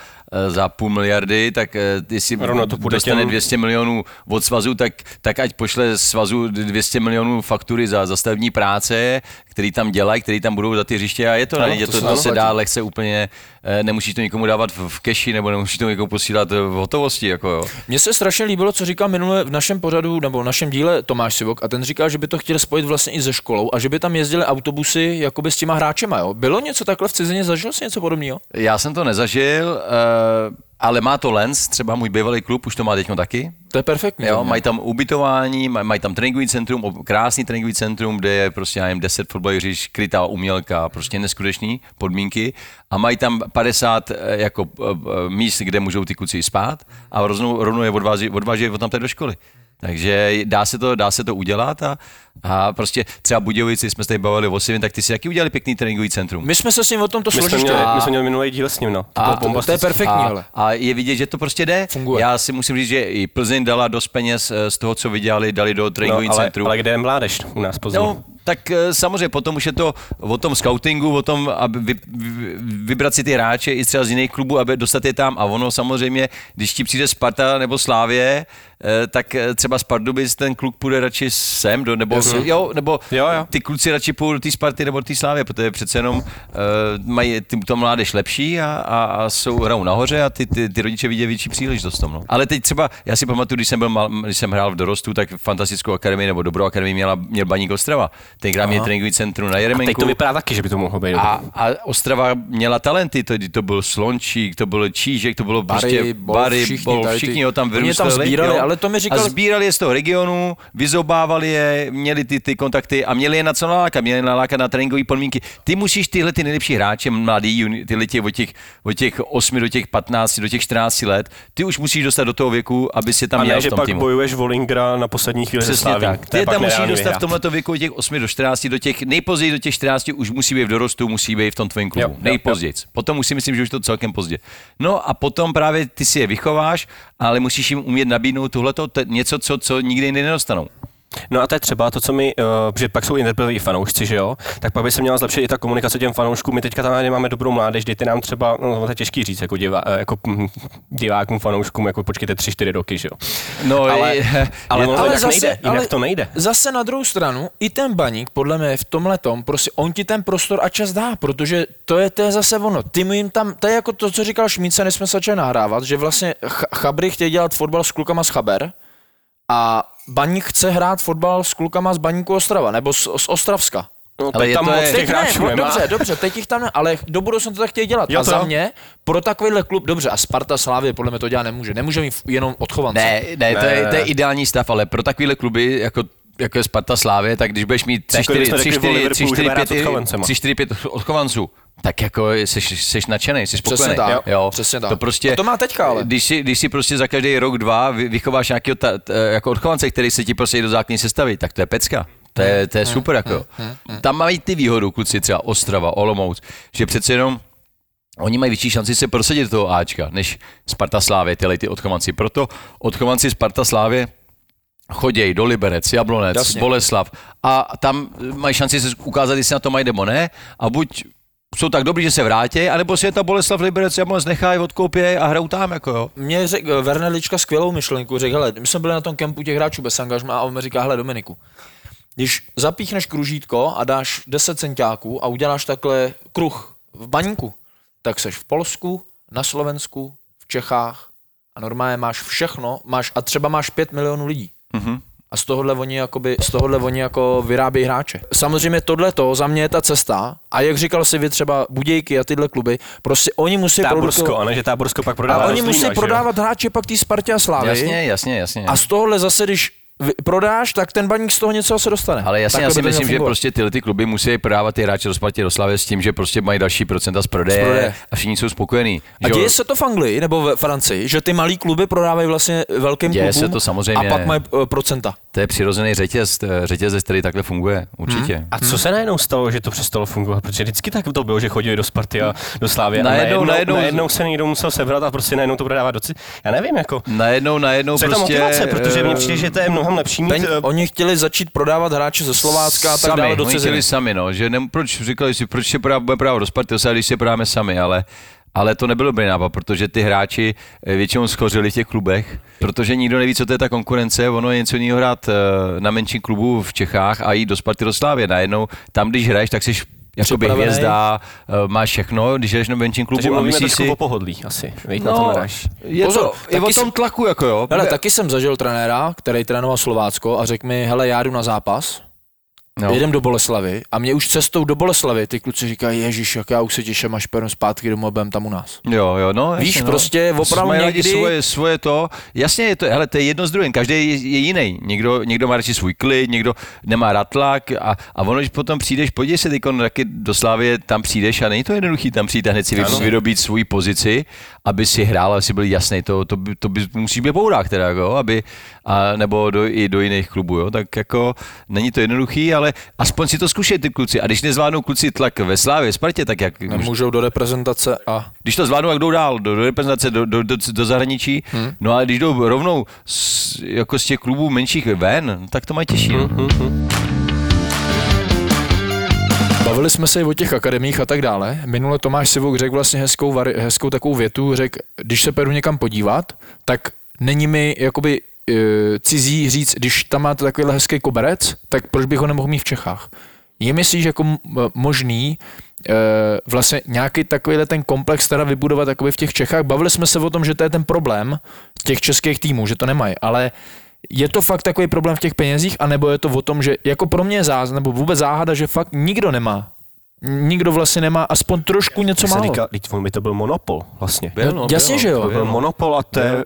za půl miliardy, tak eh, jestli Rovno to půjde dostane těm- 200 milionů od svazu, tak, tak ať pošle svazu 200 milionů faktury za, za stavební práce, který tam dělají, který tam budou za ty hřiště a je to, Ano, ně, to to, se to, se dá lehce úplně, eh, nemusíš to nikomu dávat v, v keši, nebo nemusíš to někomu posílat v hotovosti, jako jo. Mně se strašně líbilo, co říkal minule v našem pořadu nebo v našem díle Tomáš Sivok a ten říkal, že by to chtěl spojit vlastně i se školou a že by tam jezdili autobusy jakoby s těma hráčema. Jo? Bylo něco takhle v cizině, zažil jsi něco podobného? Já jsem to nezažil, eh, ale má to Lens, třeba můj bývalý klub, už to má teď taky. To je perfektní. Jo, mají tam ubytování, maj- mají tam tréninkový centrum, krásný tréninkový centrum, kde je prostě, já nevím, 10 fotbalových hřišť, krytá umělka, prostě neskutečný podmínky a mají tam 50 eh, jako eh, míst, kde můžou ty kluci spát a rovnou, rovnou je odváží, odváží od tam do školy. Takže dá se to, dá se to udělat a, a prostě třeba Budějovici, jsme se tady bavili o Sivin, tak ty si jaký udělali pěkný tréninkový centrum. My jsme se s ním o tom to My jsme, složili. my jsme měli minulý díl s ním, no. To A to, to je perfektní, a, ale. a je vidět, že to prostě jde. Funguje. Já si musím říct, že i Plzeň dala dost peněz eh, z toho, co vydělali, dali do No, tréninkového ale, centru. ale kde je mládež u nás později? No, tak eh, samozřejmě potom už je to o tom scoutingu, o tom, aby vy, vy, vybrat si ty hráče i třeba z jiných klubů, aby dostat je tam a ono samozřejmě, když ti přijde Sparta nebo Slávě, tak eh, třeba z Pardubic ten kluk půjde radši sem, do, nebo, jo, nebo Jo, jo. ty kluci radši půjdou do té Sparty nebo do té Slávy, protože přece jenom uh, mají ty, to mládež lepší a, a, a jsou hrajou nahoře a ty, ty, ty rodiče vidí větší příležitost tom. No. Ale teď třeba, já si pamatuju, když jsem, byl mal, když jsem hrál v dorostu, tak fantastickou akademii nebo dobrou akademii měla, měl Baník Ostrava. Tenkrát měl tréninkový centrum na A Jeremenku. teď to vypadá taky, že by to mohlo být. A, a Ostrava měla talenty, to, to byl Slončík, to byl Čížek, to bylo Bary, prostě Bol, Bary, všichni Bol, tady ty- všichni ho tam vyrůstali. tam sbírali, jo. Ale to mi říkal- A sbírali je z toho regionu, vyzobávali je, měli ty, ty kontakty a měli je na co nalákat, měli je nalákat na tréninkové podmínky. Ty musíš tyhle ty nejlepší hráče, mladý, tyhle tě od těch, od těch 8 do těch 15, do těch 14 let, ty už musíš dostat do toho věku, aby si tam a měl ne, v že tom pak týmu. bojuješ Volingera na poslední chvíli se Přesně tak. To je Ty pak tam musí nereálný dostat v tomto věku od těch 8 do 14, do těch nejpozději do těch 14 už musí být v dorostu, musí být v tom tvém klubu. Jo, jo, Nejpozději. Potom už si myslím, že už to celkem pozdě. No a potom právě ty si je vychováš, ale musíš jim umět nabídnout tohleto, te- něco, co, co nikdy jindy nedostanou. No a to je třeba to, co my, uh, že pak jsou interpretoví fanoušci, že jo, tak pak by se měla zlepšit i ta komunikace těm fanouškům. My teďka tam máme dobrou mládež, dejte nám třeba, no to je těžký říct, jako, divá, eh, jako hm, divákům, fanouškům, jako počkejte 3-4 roky, že jo. No, Ale, je, ale to ale zase- nejde, jinak ale- to nejde. Zase na druhou stranu, i ten baník, podle mě v tomhle tom, prostě on ti ten prostor a čas dá, protože to je, to je zase ono. Ty mu jim tam, to je jako to, co říkal Šmíce, než jsme začali nahrávat, že vlastně Ch- Chabry chtějí dělat fotbal s klukama z Chaber a baník chce hrát fotbal s klukama z baníku Ostrava, nebo z, z Ostravska. No, Ale je tam to moc je- těch ne, hráčů no, nemá. dobře, dobře, teď jich tam ne, ale do budoucna to tak chtějí dělat. Jo, a to za jo. mě, pro takovýhle klub, dobře, a Sparta Slávě podle mě to dělat nemůže. Nemůže mít jenom odchovance. ne, ne, to, Ne, je, ne, to je ideální stav, ale pro takovéhle kluby, jako jako je Sparta Slávě, tak když budeš mít 3, jako 4, kdybychom 3, řekli o 4, 3, Liverpoolu, 4, že bude hrát 5, s odchovancema. 3, 4, 5 odchovanců, tak jako jsi, jsi nadšený, jsi Přesně spokojený. tak, jo. přesně tak. To prostě, A to má teďka ale. Když si, když si prostě za každý rok, dva vy- vychováš nějakého jako odchovance, který se ti prostě do základní sestavy, tak to je pecka. To je, to je super, jako. jo. Tam mají ty výhodu, kluci třeba Ostrava, Olomouc, že přece jenom Oni mají větší šanci se prosadit do toho Ačka, než Sparta Slávě, tyhle ty odchovanci. Proto odchovanci Sparta Slávě chodějí do Liberec, Jablonec, Jasně. Jasně. Boleslav a tam mají šanci se ukázat, jestli na to mají nebo ne a buď jsou tak dobrý, že se vrátí, anebo si je ta Boleslav Liberec Jablonec nechají, odkoupějí a hrajou tam, jako jo. Mě řekl Vernelička skvělou myšlenku, řekl, hele, my jsme byli na tom kempu těch hráčů bez angažma a on mi říká, hele Dominiku, když zapíchneš kružítko a dáš 10 centiáků a uděláš takhle kruh v baníku, tak seš v Polsku, na Slovensku, v Čechách a normálně máš všechno, máš a třeba máš 5 milionů lidí. Mhm. A z tohohle oni, jakoby, z tohohle oni jako vyrábějí hráče. Samozřejmě tohle to za mě je ta cesta. A jak říkal si vy třeba Budějky a tyhle kluby, prostě oni musí Táborsko, produkovat- a ne, že Táborsko pak prodává a oni musí že prodávat hráče pak té Spartě a Slávy. Jasně, jasně, jasně. A z tohohle zase, když prodáš, tak ten baník z toho něco se dostane. Ale jasně, já si myslím, že prostě tyhle ty kluby musí prodávat ty hráče do Spartě do Slavy s tím, že prostě mají další procenta z prodeje, Z prodeje. a všichni jsou spokojení. A děje se to v Anglii nebo ve Francii, že ty malí kluby prodávají vlastně velkým Děje klubům se to samozřejmě. a pak mají eh, procenta. To je přirozený řetěz, řetězec, který takhle funguje, určitě. Hmm. A co se najednou stalo, že to přestalo fungovat? Protože vždycky tak to bylo, že chodili do Sparty a do Slávy. Najednou- najednou, najednou- najednou, se někdo musel sebrat a prostě najednou to prodává do Já nevím, jako. Najednou, najednou Co je ta prostě... motivace? Protože mně eh, přijde, že to je mnohem lepší mít... Peň, eh, oni chtěli začít prodávat hráče ze Slovácka a tak sami, dále do ciziny. chtěli sami, no, že ne, proč říkali si, proč se právě bude právo do Sparty, Osada, když se prodáme sami, ale ale to nebylo dobrý nápad, protože ty hráči eh, většinou schořili v těch klubech, protože nikdo neví, co to je ta konkurence, ono je něco jiného hrát eh, na menším klubu v Čechách a jít do Sparty do Slávy. Najednou tam, když hraješ, tak jsi jakoby Připravený. hvězda, eh, máš všechno, když jdeš na menším klubu takže a myslíš si... o pohodlí asi. Víš, na to No, naráš. je, Pozor, to, je o tom tlaku, jako jo. Hele, taky jsem zažil trenéra, který trénoval Slovácko a řekl mi, hele, já jdu na zápas, no. no. jedem do Boleslavy a mě už cestou do Boleslavy ty kluci říkají, ježiš, jak já už se těším, až půjdem zpátky domů a budem tam u nás. Jo, jo, no. Víš, jasně, no. prostě opravdu Mají někdy- Svoje, svoje to, jasně je to, hele, to je jedno z druhým, každý je, je jiný. Někdo, někdo má radši svůj klid, někdo nemá rád tlak a, a ono, když potom přijdeš, podívej se teď taky do Slávy, tam přijdeš a není to jednoduchý tam přijít a hned si Ano. vyrobit svůj pozici, aby si hrál, aby si byl jasný, to, to, by, to by, musí být bourák teda, jako, aby, a, nebo do, i do jiných klubů, jo, tak jako není to jednoduchý, ale aspoň si to zkušej ty kluci a když nezvládnou kluci tlak ve Slávě, Spartě, tak jak, Nemůžou do reprezentace a když to zvládnou, jak jdou dál, do, do reprezentace, do, do, do, do zahraničí, hmm. no ale když jdou rovnou z, jako z těch klubů menších ven, tak to mají těžší. Hmm. Bavili jsme se i o těch akademích a tak dále. Minule Tomáš Sivuk řekl vlastně hezkou, hezkou takovou větu, řekl, když se půjdu někam podívat, tak není mi jakoby cizí říct, když tam máte takovýhle hezký koberec, tak proč bych ho nemohl mít v Čechách? Je myslíš jako možný uh, vlastně nějaký takovýhle ten komplex teda vybudovat takový v těch Čechách? Bavili jsme se o tom, že to je ten problém těch českých týmů, že to nemají, ale je to fakt takový problém v těch penězích, anebo je to o tom, že jako pro mě je záz, nebo vůbec záhada, že fakt nikdo nemá. Nikdo vlastně nemá aspoň trošku něco málo. říká, teď on by to byl monopol vlastně. Byl, no, jasně, byl, že jo. To byl monopol a to je...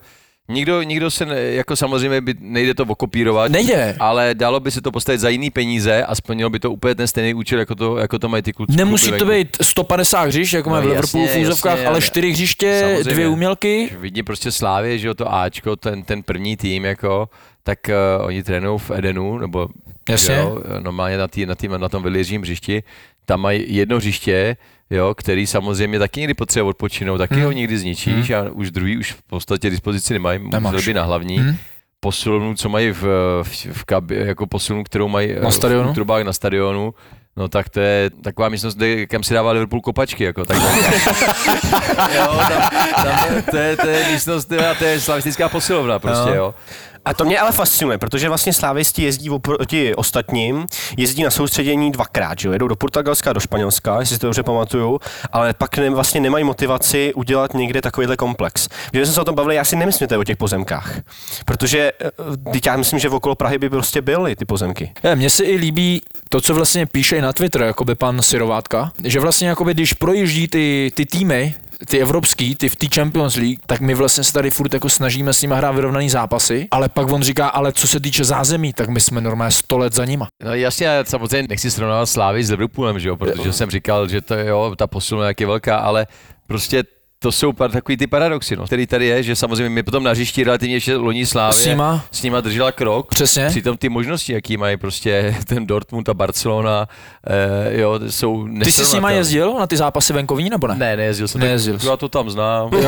Nikdo, nikdo se, ne, jako samozřejmě by, nejde to okopírovat, Nejde. ale dalo by se to postavit za jiný peníze a splnilo by to úplně ten stejný účel, jako to, jako to mají ty kluci. Nemusí kluby to venku. být 150 hřišť, jako No máme v Liverpoolu v úzovkách, ale čtyři hřiště, Samozřejmě. dvě umělky. Vidím prostě Slávě, že jo, to Ačko, ten, ten první tým, jako, tak uh, oni trénují v Edenu, nebo Jasně. Jo, normálně na, tý, na, tý, na tom vylěžím hřišti, tam mají jedno hřiště, jo, který samozřejmě taky někdy potřebuje odpočinout, taky Hmm. ho někdy zničíš a už druhý už v podstatě dispozici nemají, by na hlavní. Hmm. Posilnu, co mají v, v, v kabi, jako posilnu, kterou mají Na eh, stadionu? v trubách na stadionu, No tak to je taková místnost, kde, kam si dává Liverpool kopačky, jako tak. jo, tam, tam, to, je, to je místnost, to je, to je slavistická posilovna prostě, Jo. jo. A to mě ale fascinuje, protože vlastně slávisti jezdí oproti ostatním, jezdí na soustředění dvakrát, že jo? jedou do Portugalska do Španělska, jestli si to dobře pamatuju, ale pak ne, vlastně nemají motivaci udělat někde takovýhle komplex. Když jsme se o tom bavili, já si nemyslím, že o těch pozemkách, protože eh, teď já myslím, že okolo Prahy by prostě byly ty pozemky. Mně se i líbí to, co vlastně píše i na Twitter, jakoby pan Sirovátka, že vlastně jakoby, když projíždí ty, ty týmy, ty evropský, ty v té Champions League, tak my vlastně se tady furt jako snažíme s nimi hrát vyrovnaný zápasy, ale pak on říká, ale co se týče zázemí, tak my jsme normálně 100 let za nima. No jasně, samozřejmě nechci srovnávat Slávy s Liverpoolem, že jo, protože jsem říkal, že to jo, ta posilna jak je velká, ale prostě to jsou par, takový ty paradoxy, no, který tady je, že samozřejmě my potom na hřišti relativně ještě loní Slávě S nima? s nima držela krok. Přesně. Přitom ty možnosti, jaký mají prostě ten Dortmund a Barcelona, eh, jo, jsou Ty jsi s nima jezdil na ty zápasy venkovní nebo ne? Ne, nejezdil jsem. Nejezdil Tak, jsi. já to tam znám.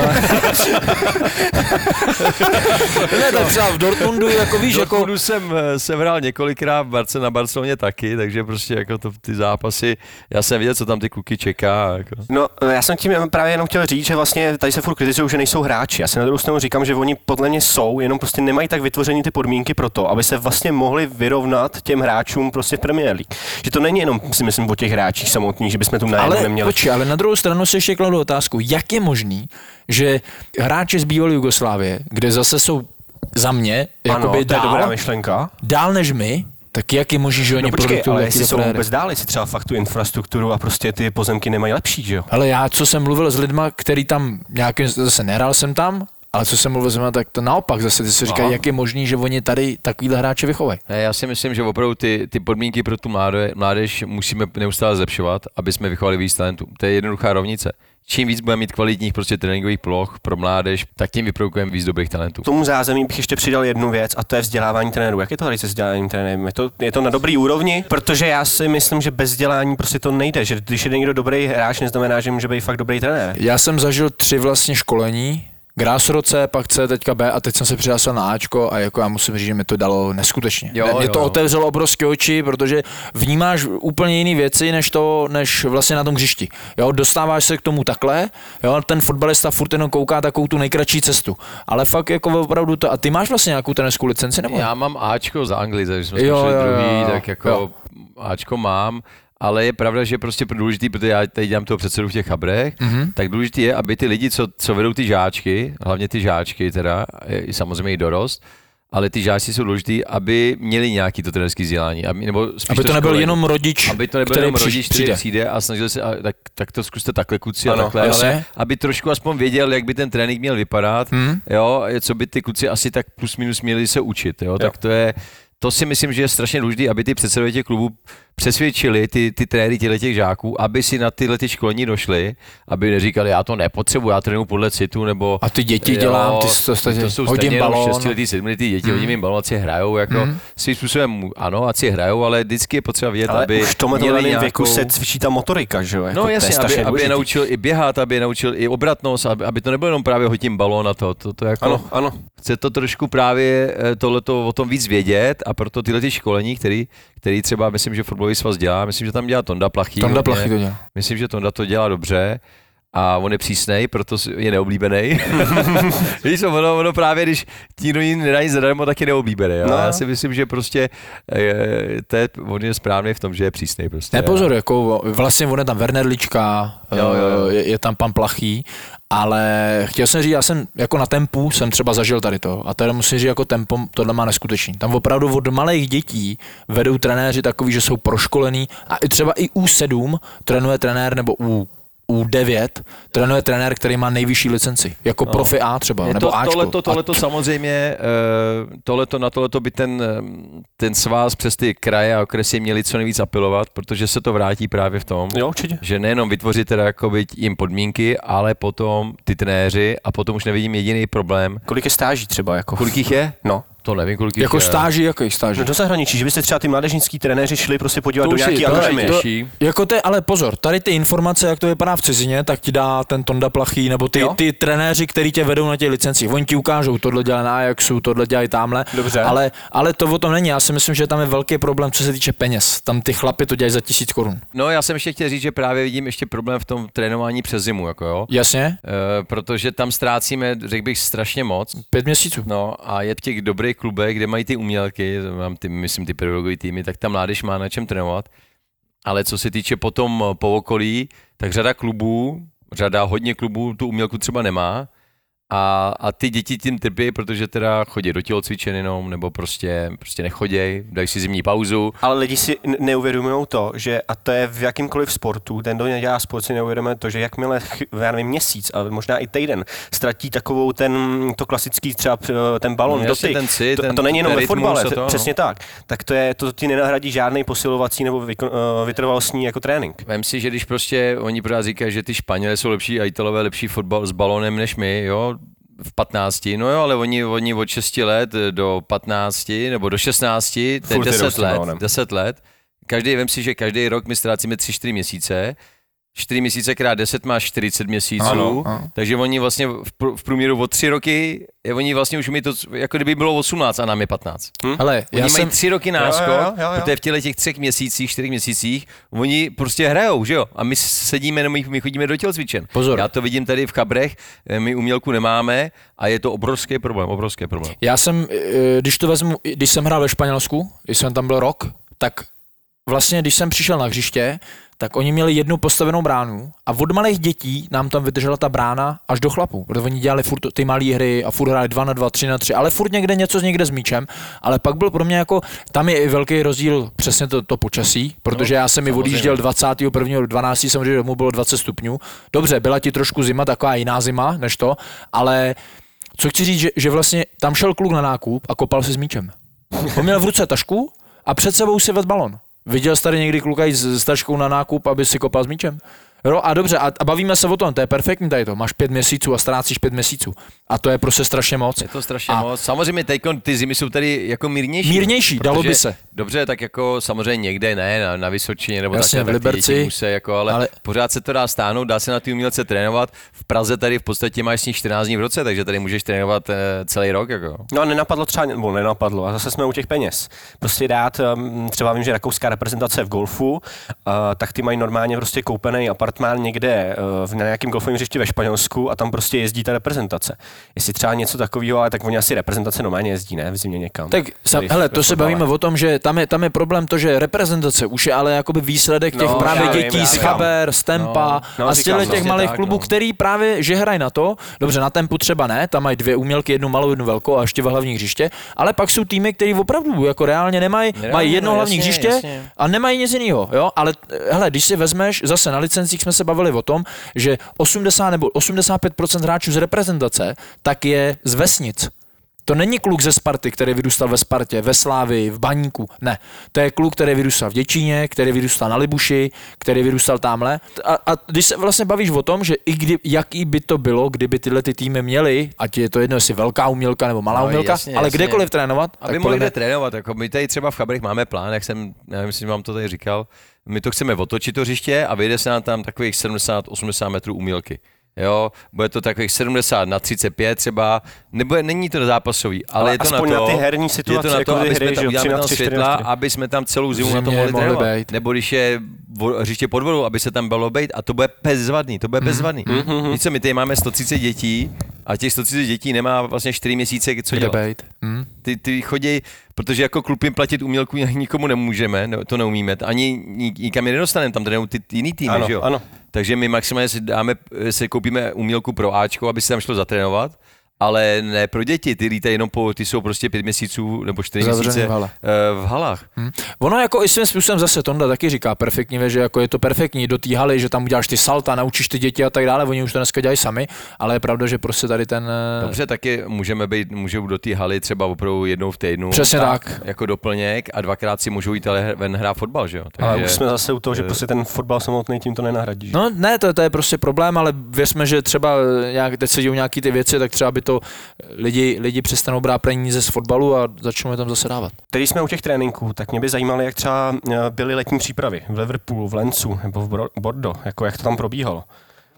ne, tak třeba v Dortmundu, jako víš, V jako... Dortmundu jsem, eh, jsem hrál několikrát, v Barce, na Barceloně taky, takže prostě jako to, ty zápasy, já jsem viděl, co tam ty kluky čeká. Jako. No, já jsem tím právě jenom chtěl říct, že vlastně tady se furt kritizují, že nejsou hráči. Já si na druhou stranu říkám, že oni podle mě jsou, jenom prostě nemají tak vytvoření ty podmínky pro to, aby se vlastně mohli vyrovnat těm hráčům prostě v Premier League. Že to není jenom, si myslím, o těch hráčích samotných, že bychom tu najednou Ale, neměli. počkej, ale na druhou stranu si ještě kladu otázku, jak je možný, že hráči z bývalé Jugoslávie, kde zase jsou za mě ano, jakoby to je dobrá dál, myšlenka. dál než my, tak jak je možný, že oni No počkej, ale jestli jsou vůbec dál, jestli třeba fakt tu infrastrukturu a prostě ty pozemky nemají lepší, že jo? Ale já, co jsem mluvil s lidma, který tam nějakým, zase nehrál jsem tam, ale co jsem mluvil s lidma, tak to naopak zase, ty si říkají, jak je možný, že oni tady takovýhle hráče vychovají. Ne, já si myslím, že opravdu ty, ty podmínky pro tu mládež, mládež musíme neustále zlepšovat, aby jsme vychovali víc talentů. To je jednoduchá rovnice. Čím víc budeme mít kvalitních prostě tréninkových ploch pro mládež, tak tím vyprodukujeme víc dobrých talentů. K tomu zázemí bych ještě přidal jednu věc a to je vzdělávání trenérů. Jak je to tady se vzděláváním trenérů? Je to, je to na dobrý úrovni? Protože já si myslím, že bez vzdělání prostě to nejde. Že když je někdo dobrý hráč, neznamená, že může být fakt dobrý trenér. Já jsem zažil tři vlastně školení, Grassroce, pak C, teďka B a teď jsem se přihlásil na Ačko a jako já musím říct, že mi to dalo neskutečně. Jo, Mě jo, to jo. otevřelo obrovské oči, protože vnímáš úplně jiné věci, než to, než vlastně na tom hřišti. Jo, dostáváš se k tomu takhle, jo, ten fotbalista furt jenom kouká takovou tu nejkratší cestu. Ale fakt jako opravdu to, a ty máš vlastně nějakou trenerskou licenci nebo? Já mám Ačko za Anglii, takže jsme Jo, jo, jo, druhý, jo, tak jako jo. Ačko mám, ale je pravda, že prostě pro důležitý, protože já tady dělám toho předsedu v těch chabrech, Mhm. mm-hmm. tak důležitý je, aby ty lidi, co, co vedou ty žáčky, hlavně ty žáčky teda, i samozřejmě i dorost, ale ty žáci jsou důležitý, aby měli nějaký to trenerský vzdělání. Aby, nebo spíš Aby to nebyl školení. jenom rodič, aby to nebyl který jenom rodič, který přijde. přijde a snažil se, a, tak, tak to zkuste takhle kluci Ano, a takhle, jasně. ale aby trošku aspoň věděl, jak by ten trénink měl vypadat, Hmm. jo, co by ty kluci asi tak plus minus měli se učit, jo, tak to je, to si myslím, že je strašně důležité, aby ty předsedové těch klubů přesvědčili ty, ty trenéry těchto těch žáků, aby si na tyhle ty školení došli, aby neříkali, já to nepotřebuji, já trénuji podle citu, nebo A ty děti dělám, ty to, to, to jsou hodím stejně balón. 6 letý, 7 letý děti, hodím jim balón, si hrajou, jako Mhm. svým způsobem, ano, ať si hrajou, ale vždycky je potřeba vědět, Ale aby už v tomhle měli nějakou... věku se cvičí ta motorika, že jo? Jako No jasně, aby, strašně aby je důležitý. naučil i běhat, aby je naučil i obratnost, aby, aby to nebylo jenom právě hodím balón a to, to, to jako, Ano, ano. chce to trošku právě eh, tohleto o tom víc vědět a proto tyhle ty školení, který, který třeba myslím, že fotbalový svaz dělá, myslím, že tam dělá Tonda Plachý. Tonda. Plachy to dělá. Myslím, že Tonda to dělá dobře a on je přísnej, proto je neoblíbený. Víš, ono, ono, právě, když ti někdo jiný nedá nic zadarmo, tak je neoblíbený. No. Já si myslím, že prostě je, to je, on je správný v tom, že je přísnej. Prostě. Ne, pozor, jako vlastně on je tam Wernerlička, Jo, jo, jo. Je, je tam pan Plachý, ale chtěl jsem říct, já jsem jako na tempu jsem třeba zažil tady to a teda musím říct, jako tempo tohle má neskutečný. Tam opravdu od malých dětí vedou trenéři takový, že jsou proškolení a i třeba i U7 trénuje trenér nebo U U9 trénuje trenér, který má nejvyšší licenci, jako no. profi A třeba, Je nebo to, Ačko. tohleto, A tohleto samozřejmě, eh, tohleto, na tohleto by ten, eh, ten svaz přes ty kraje a okresy měli co nejvíc apelovat, protože se to vrátí právě v tom, Jo, určitě. že nejenom vytvořit teda jakoby jim podmínky, ale potom ty trenéři a potom už nevidím jediný problém. Kolik je stáží třeba? Jako? Kolik jich je? No. To nevím, kolik jako je. stáži, jaký stáži? No do zahraničí, že byste třeba ty mládežnický trenéři šli prostě podívat To do nějaký akademie. to- To, jako to je, ale pozor, tady ty informace, jak to vypadá v cizině, tak ti dá ten Tonda Plachý, nebo ty, Jo. ty trenéři, který tě vedou na těch licencích. Oni ti ukážou, tohle dělá na Ajaxu, tohle dělají tamhle. Dobře. Ale, ale to o tom není. Já si myslím, že tam je velký problém, co se týče peněz. Tam ty chlapy to dělají za tisíc korun. No já jsem ještě chtěl říct, že právě vidím ještě problém v tom trénování přes zimu, jako jo. Jasně? E, protože tam ztrácíme, řekl bych, strašně moc. Pět měsíců. No a je těch dobrých klubech, kde mají ty umělky, mám ty, myslím ty pedagogové týmy, tak tam mládež má na čem trénovat. Ale co se týče potom po okolí, tak řada klubů, řada hodně klubů tu umělku třeba nemá a, a ty děti tím trpí, protože teda chodí do tělocvičen jenom, nebo prostě, prostě nechoděj, dají si zimní pauzu. Ale lidi si neuvědomují to, že a to je v jakýmkoliv sportu, ten, kdo nedělá sport, si neuvědomuje to, že jakmile, já nevím, měsíc, ale možná i týden, ztratí takovou ten, to klasický třeba p- ten balon, No dotyk. ten cit, to, ten- to není jenom ten ve fotbale, to, no. přesně tak. Tak to, je, to ti nenahradí žádný posilovací nebo uh, vytrvalostní jako trénink. Vem si, že když prostě oni pořád říkají, že ty Španělé jsou lepší a Italové lepší fotbal s balonem než my, jo, v 15, no jo, ale oni, oni od 6 let do 15 nebo do 16, to je Furt jedou s 10 tím let, balonem. 10 let. Každý, vem si, že každý rok my ztrácíme 3-4 měsíce, 4 měsíce krát 10 má 40 měsíců, Ano, ano. takže oni vlastně v, pr- v průměru o 3 roky, je, oni vlastně už mi to, jako kdyby bylo 18 a nám je 15. Ale Oni já mají jsem, tři roky náskok, jo, jo, jo. protože v těle těch třech měsících, čtyřech měsících, oni prostě hrajou, že jo? A my sedíme, no, my, my chodíme do tělocvičen. Pozor. Já to vidím tady v Chabrech, eh, my umělku nemáme a je to obrovský problém, obrovský problém. já jsem, eh, když to vezmu, když jsem hrál ve Španělsku, když jsem tam byl rok, tak vlastně, když jsem přišel na hřiště, tak oni měli jednu postavenou bránu a od malých dětí nám tam vydržela ta brána až do chlapů, protože oni dělali furt ty malé hry a furt hráli 2 na 2, 3 na 3, ale furt někde něco někde s míčem, ale pak byl pro mě jako, tam je i velký rozdíl přesně to, to počasí, protože já jsem mi samozřejmě. odjížděl 21. 12. jsem odjížděl domů, bylo 20 stupňů. Dobře, byla ti trošku zima, taková jiná zima než to, ale co chci říct, že, že vlastně tam šel kluk na nákup a kopal si s míčem. On měl v ruce tašku a před sebou si vedl balon. Viděl jsi tady někdy kluka jít s, taškou na nákup, aby si kopal s míčem? Jo, a dobře, a, a bavíme se o tom, to je perfektní tady to, máš pět měsíců a ztrácíš pět měsíců. A to je prostě strašně moc. Je to strašně A- moc. Samozřejmě teď ty zimy jsou tady jako mírnější. Mírnější, dalo by se. Dobře, tak jako samozřejmě někde ne, na, na Vysočině nebo Jasně, takhle, v tak ty Liberci, děti musí, jako, ale, ale, pořád se to dá stáhnout, dá se na ty umělce trénovat. V Praze tady v podstatě máš s nich 14 dní v roce, takže tady můžeš trénovat eh, celý rok. Jako. No a nenapadlo třeba, nebo nenapadlo, a zase jsme u těch peněz. Prostě dát, um, třeba vím, že rakouská reprezentace v golfu, uh, tak ty mají normálně prostě koupený apartmán někde uh, v- na nějakém golfovém hřišti ve Španělsku a tam prostě jezdí ta reprezentace. Jestli třeba něco takového, ale tak oni asi reprezentace normálně jezdí, ne? V zimě někam. Tak sa, Tady v- hele, to se bavíme o tom, že tam je, tam je problém to, že reprezentace už je ale jakoby výsledek těch No, právě vím, dětí z. Chaber, z Tempa No, no, a z těchto těch přesně malých tak, klubů, no. který právě že hrají na to, dobře, na Tempu třeba ne, tam mají dvě umělky, jednu malou, jednu velkou a ještě v hlavní hřiště, ale pak jsou týmy, který opravdu jako reálně nemají, mají jedno no, hlavní jasně, hřiště jasně. a nemají nic jiného, jo, ale eh, hele, když si vezmeš, zase na licencích jsme se bavili o tom, že 80 nebo 85% hráčů z reprezentace, tak je z vesnic. To není kluk ze Sparty, který vyrůstal ve Spartě, ve Slávii, v Baníku. Ne. To je kluk, který vyrůstal v Děčíně, který vyrůstal na Libuši, který vyrůstal tamhle. A, a když se vlastně bavíš o tom, že i kdy, jaký by to bylo, kdyby tyhle ty týmy měly, ať je to jedno, jestli velká umělka nebo malá No, umělka, jasně, ale jasně. kdekoliv trénovat, Aby tak mohli podle kde mě, trénovat. Jako my tady třeba v Chabrech máme plán, jak jsem, nevím, jestli vám to tady říkal, my to chceme otočit to hřiště a vyjde se nám tam takových 70-80 metrů umílky. Jo, bude to takových 70 na 35 třeba, nebo není to zápasový, ale, Ale je to aspoň na na to, ty herní je to situace, na jako to, ty aby hry, jsme že tam na tam na světla, aby jsme tam celou zimu na to mohli mohli trénovat. být. Nebo když je hřiště pod vodou, aby se tam bylo být a to bude bezvadný, to bude Mhm. bezvadný. Mm-hmm. Víš co, my tady máme 130 dětí a těch 130 dětí nemá vlastně 4 měsíce co Kde dělat. být? Hm? Ty, ty chodí, protože jako klub jim platit umělku nikomu nemůžeme, no, to neumíme, ani ni- nikam je nedostaneme, tam trénují ty ty jiný týmy, Ano, že jo? ano. Takže my maximálně si dáme, si koupíme umělku pro Ačko, aby se tam šlo zatrénovat, ale ne pro děti, ty lítají jenom po, ty jsou prostě pět měsíců nebo čtyři Zavřený měsíce v hale. eh, v halách. Hm. Ono jako i svým způsobem zase Tonda taky říká perfektně, že jako je to perfektní do té haly, že tam uděláš ty salta, naučíš ty děti a tak dále, oni už to dneska dělají sami, ale je pravda, že prostě tady ten... eh, Dobře, taky můžeme být, můžou do té haly třeba opravdu jednou v týdnu. Přesně tak. Jako doplněk a dvakrát si můžou jít ale ven hrát fotbal, že jo? Ale už jsme zase u toho, že eh, prostě ten fotbal samotný tím to nenahradí. že? No ne, to, to je prostě problém, ale věřme, že třeba nějak, teď se nějaký ty věci, tak třeba by to lidi, lidi přestanou brát peníze z fotbalu a začnou je tam zase dávat. Teď jsme u těch tréninků, tak mě by zajímalo, jak třeba eh, byly letní přípravy v Liverpoolu, v Lencu nebo v Bordeaux, jako jak to tam probíhalo.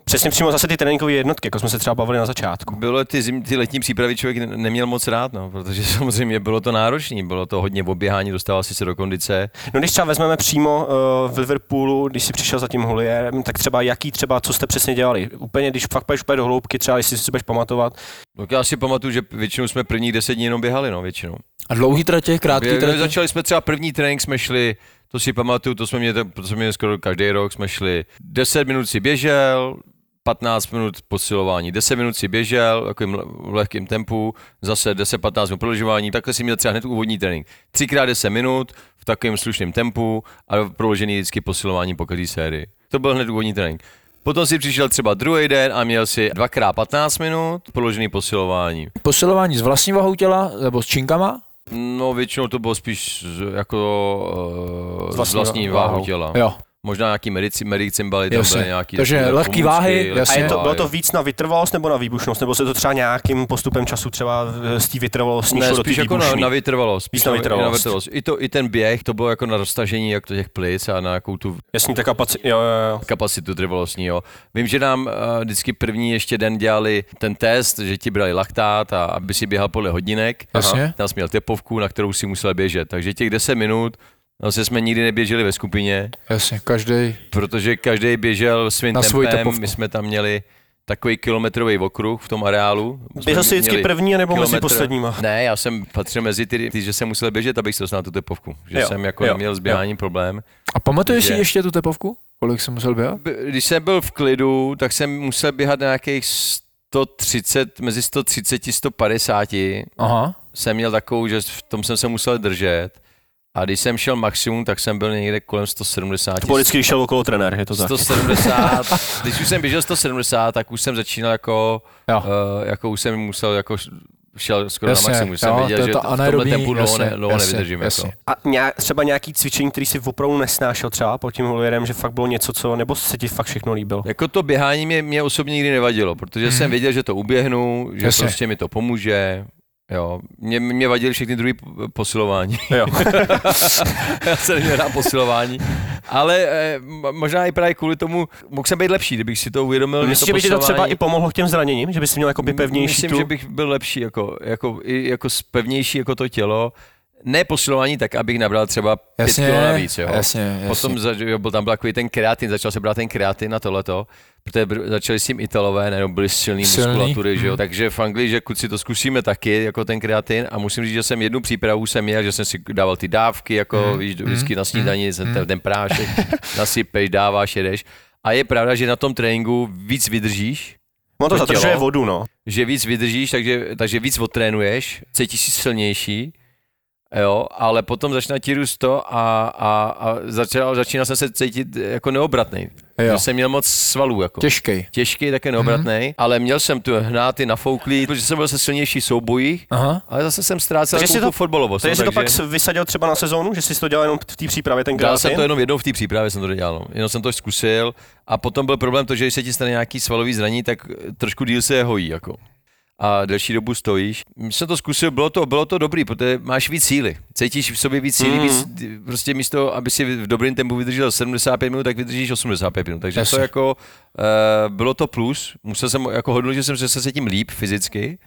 Přesně přímo zase ty tréninkové jednotky, jako jsme se třeba bavili na začátku. Bylo ty, zim, ty letní přípravy člověk ne- neměl moc rád, no, protože samozřejmě bylo to náročné, bylo to hodně oběhání, dostával si se do kondice. No když třeba vezmeme přímo uh, v Liverpoolu, když si přišel za tím Holierem, tak třeba jaký třeba, co jste přesně dělali? Úplně, když fakt půjdeš úplně do hloubky, třeba jestli si budeš pamatovat. Tak já si pamatuju, že většinou jsme první deset dní jenom běhali, no, většinou. A dlouhý tratě, krátký Bě- tratě? Začali jsme třeba první trénink, jsme šli, to si pamatuju, to jsme měli, to jsme měli skoro každý rok, jsme šli 10 minut si běžel, 15 minut posilování, 10 minut si běžel, takovým v lehkém tempu, zase 10-15 minut prodlužování, takhle si měl třeba hned úvodní trénink. Třikrát 10 minut v takovém slušném tempu a proložený vždycky posilování po každé sérii. To byl hned úvodní trénink. Potom si přišel třeba druhý den a měl si dvakrát 15 minut proložený posilování. Posilování s vlastní vahou těla nebo s činkama? No většinou to bylo spíš jako uh, z vlastní vlastní váhou. váhou těla. Jo. Možná nějaký medici, medicimbaly, tam byly nějaký Takže lehký pomůcky, váhy, lehký jasně. A je to, bylo to víc na vytrvalost nebo na výbušnost, nebo se to třeba nějakým postupem času třeba eh, z té vytrvalostní ne, šlo do té spíš jako na, na vytrvalost. Spíš Víc na vytrvalost. Na vytrvalost. I, to, I ten běh, to bylo jako na roztažení jak to těch plic a na jakou tu Jasně, ta kapacita, jo, jo, jo. kapacitu trvalostní. Jo. Vím, že nám uh, vždycky první ještě den dělali ten test, že ti brali laktát a aby si běhal podle hodinek. Jasně. Tam jsi měl tepovku, na kterou si musel běžet. Takže těch 10 minut, Zase jsme nikdy neběželi ve skupině, Jasně, každý. protože každý běžel svým Na tempem. tepovku. My jsme tam měli takový kilometrový okruh v tom areálu. Běžel jsi vždycky první nebo mezi kilometr- posledníma? Ne, já jsem patřil mezi ty, ty, že jsem musel běžet, abych se dostal na tu tepovku. Že Jo, jsem jako jo, neměl s běháním problém. A pamatuješ si Že- ještě tu tepovku? Kolik jsem musel běhat? Když jsem byl v klidu, tak jsem musel běhat na nějakých 130, mezi 130 150 Aha. jsem měl takovou, že v tom jsem se musel držet. A když jsem šel maximum, tak jsem byl někde kolem 170. To vždycky, když šel okolo trenér, je to tak. 170, když už jsem běžel 170, tak už jsem začínal jako, Jo. uh, jako už jsem musel jako šel skoro Jasně, na maximum, už jsem jo, věděl, to že to to, v tomhle tempu dlouho, ne, dlouho jasně, nevydržím. jasně. Jako. A nějak, třeba nějaký cvičení, který si opravdu nesnášel třeba pod tím Holierem, že fakt bylo něco, co, nebo se ti fakt všechno líbilo? Jako to běhání mě, mě osobně nikdy nevadilo, protože jsem věděl, že to uběhnu, že Jasně. prostě mi to pomůže. Jo, mě, mě vadily všechny druhý p- posilování. Jo. Já neměl rád posilování. Ale eh, mo- možná i právě kvůli tomu, mohl jsem být lepší, kdybych si to uvědomil. Myslíš, že by ti to třeba i pomohlo k těm zraněním? Že bys si měl jako by pevnější Myslím, tu? že bych byl lepší, jako, jako, i jako pevnější jako to tělo. Ne posilování tak, abych nabral třeba 5 Jasně, kg navíc. Jo. jasně, jasně. Potom za, jo, byl tam byl takový ten kreatin, začal se brát ten kreatin na tohleto, protože začali s tím Italové, ne, no, byli silný, Silný, muskulatury, že jo, mhm. takže v Anglii, že kluci to zkusíme taky, jako ten kreatin a musím říct, že jsem jednu přípravu jsem měl, že jsem si dával ty dávky, jako Mhm, víš, vždycky na snídani, ten, ten prášek, nasypeš, dáváš, jedeš. A je pravda, že na tom tréninku víc vydržíš, No to to zadržuje tělo. vodu, no. že víc vydržíš, takže, takže víc odtrénuješ, cítíš si silnější, jo, ale potom začíná ti růst to a, a, a začal, začínal jsem se cítit jako neobratný. Jo. Že jsem měl moc svalů, jako. Těžkej. Těžký, také neobratný, mm-hmm. ale měl jsem tu hnáty nafouklý, protože jsem byl se silnější soubojích, Aha. ale zase jsem ztrácel Takže to- tu fotbalovost. Takže no, jsi to pak takže vysadil třeba na sezónu, že jsi to dělal jenom v té přípravě ten Dělal jsem to jenom jednou v té přípravě, jsem to dělal. No. Jenom jsem to zkusil a potom byl problém to, že když se ti stane nějaký svalový zraní, tak trošku díl se je hojí. Jako. A delší dobu stojíš. Jsem to zkusil, bylo to, bylo to dobrý, protože máš víc síly. Cítíš v sobě víc síly, Mm. víc, prostě místo, aby si v dobrém tempu vydržel 75 minut, tak vydržíš 85 minut. Takže Jasně. to jako, uh, bylo to plus. Musel jsem jako hodnotit, že jsem se tím líp fyzicky,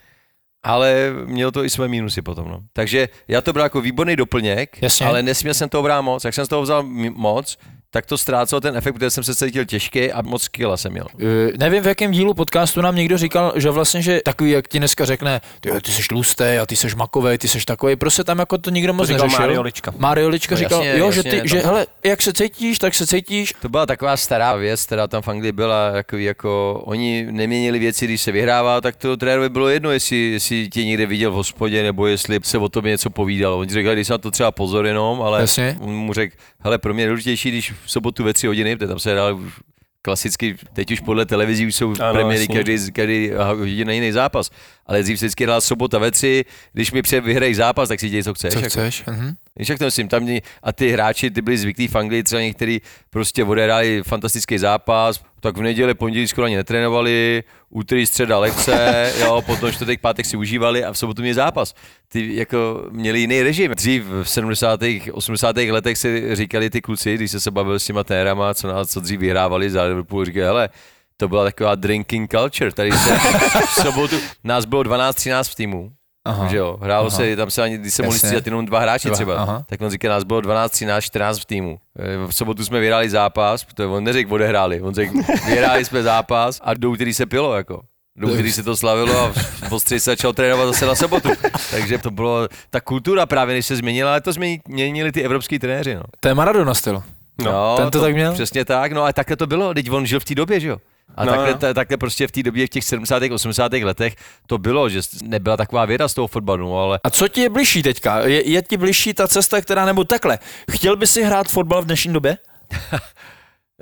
ale mělo to i své mínusy potom. No. Takže já to bral jako výborný doplněk, Jasně. ale nesměl jsem toho brát moc. Jak jsem z toho vzal moc, tak to ztrácelo ten efekt, protože jsem se cítil těžký a moc kila jsem měl. Uh, nevím, v jakém dílu podcastu nám někdo říkal, že vlastně, že takový, jak ti dneska řekne, ty, ty jsi tlustý a ty jsi makovej, ty jsi takový, prostě tam jako to nikdo moc říkal neřešil. Mário Lička. Mário Lička No říkal, jasně, jo, že jasně, ty, to- že hele, jak se cítíš, tak se cítíš. To byla taková stará věc, která tam v Anglii byla, jako, jako oni neměnili věci, když se vyhrává, tak to trenérovi bylo jedno, jestli, jestli tě někde viděl v hospodě, nebo jestli se o tobě něco povídalo. Oni řekli, když se na to třeba pozor jenom, ale Jasně. on mu řekl, hele, pro mě je důležitější, když v sobotu ve tři hodiny, protože tam se už klasicky, teď už podle televizí už jsou Ano, premiéry jasně. každý, každý hodina jiný zápas. Ale dřív se vždycky hrál sobota ve tři, když mi pře vyhrají zápas, tak si děj, co chceš. Co jako. chceš? Mhm. Víš, jak to myslím, tam mě- a ty hráči, ty byli zvyklí v Anglii, třeba někteří prostě odehráli fantastický zápas, tak v neděli, pondělí skoro ani netrénovali, úterý, středa lekce, jo, potom čtvrtek, pátek si užívali a v sobotu měli zápas. Ty jako měli jiný režim. Dřív v 70. 80. letech si říkali ty kluci, když se se bavil s těma térama, co, nás, co dřív vyhrávali za Liverpool, říkali, hele, to byla taková drinking culture. Tady se v sobotu, nás bylo 12-13 v týmu. Aha. Že jo, hrálo Aha. se, tam se ani, když se mohli střídat jenom dva hráči Dva, třeba, aha. tak on říká, nás bylo 12, 13, 14 v týmu. E, V sobotu jsme vyhráli zápas, protože on neřekl, odehráli, on řekl, vyhráli jsme zápas a do úterý se pilo, jako. Do úterý se to slavilo a v se začal trénovat zase na sobotu. Takže to bylo, ta kultura právě, než se změnila, ale to změni- změnili ty evropský trenéři, no. To je Maradona styl. no ten to tak měl? Přesně tak, no a takhle to bylo, teď on žil v té době, že jo. A No, takhle, no. ta- takhle prostě v té době, v těch 70. 80. letech to bylo, že nebyla taková věda z toho fotbalu, ale A co ti je bližší teďka? Je, je ti bližší ta cesta, která nebo takhle? Chtěl by si hrát fotbal v dnešní době?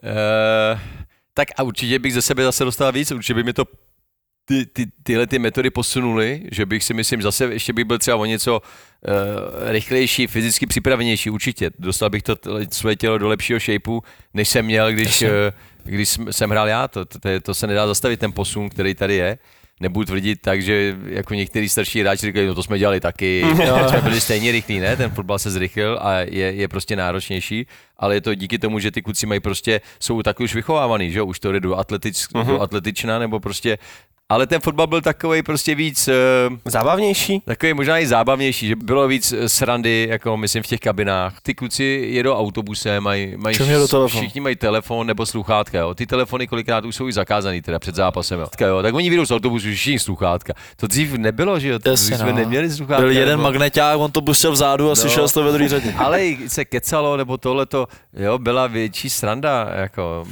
Uh, tak a určitě bych ze sebe zase dostal víc, určitě by mi to ty, ty, tyhle ty metody posunuly, že bych si myslím zase ještě bych byl třeba o něco uh, rychlejší, fyzicky připravenější, určitě. Dostal bych to t- svoje tělo do lepšího shapeu, než jsem měl, když, uh, když jsem- hrál já. To, to, to, se nedá zastavit, ten posun, který tady je. Nebudu tvrdit tak, že jako některý starší hráči říkají, no to jsme dělali taky, jsme byli stejně rychlí, ne? Ten fotbal se zrychlil a je, je prostě náročnější, ale je to díky tomu, že ty kluci mají prostě, jsou tak už vychovávaný, že jo? už to jde do, atletič, do atletična, nebo prostě, ale ten fotbal byl takový prostě víc, uh, Zábavnější? Takový možná i zábavnější, že bylo víc eh, srandy, jako myslím v těch kabinách. Ty kluci jedou autobusem, mají, mají měl telefon? všichni mají telefon nebo sluchátka. Jo. Ty telefony kolikrát už jsou i zakázaný teda před zápasem. Jo. Jo. Tak oni vyjdou z autobusu všichni sluchátka. To dřív nebylo, že jo? To Jasně, jsme no. neměli sluchátka. Byl jeden nebo... magneták, on to pustil vzadu a slyšel jsi to ve druhé řadě. ale i se kecalo, nebo tohle to, jo, byla větší sranda, jako,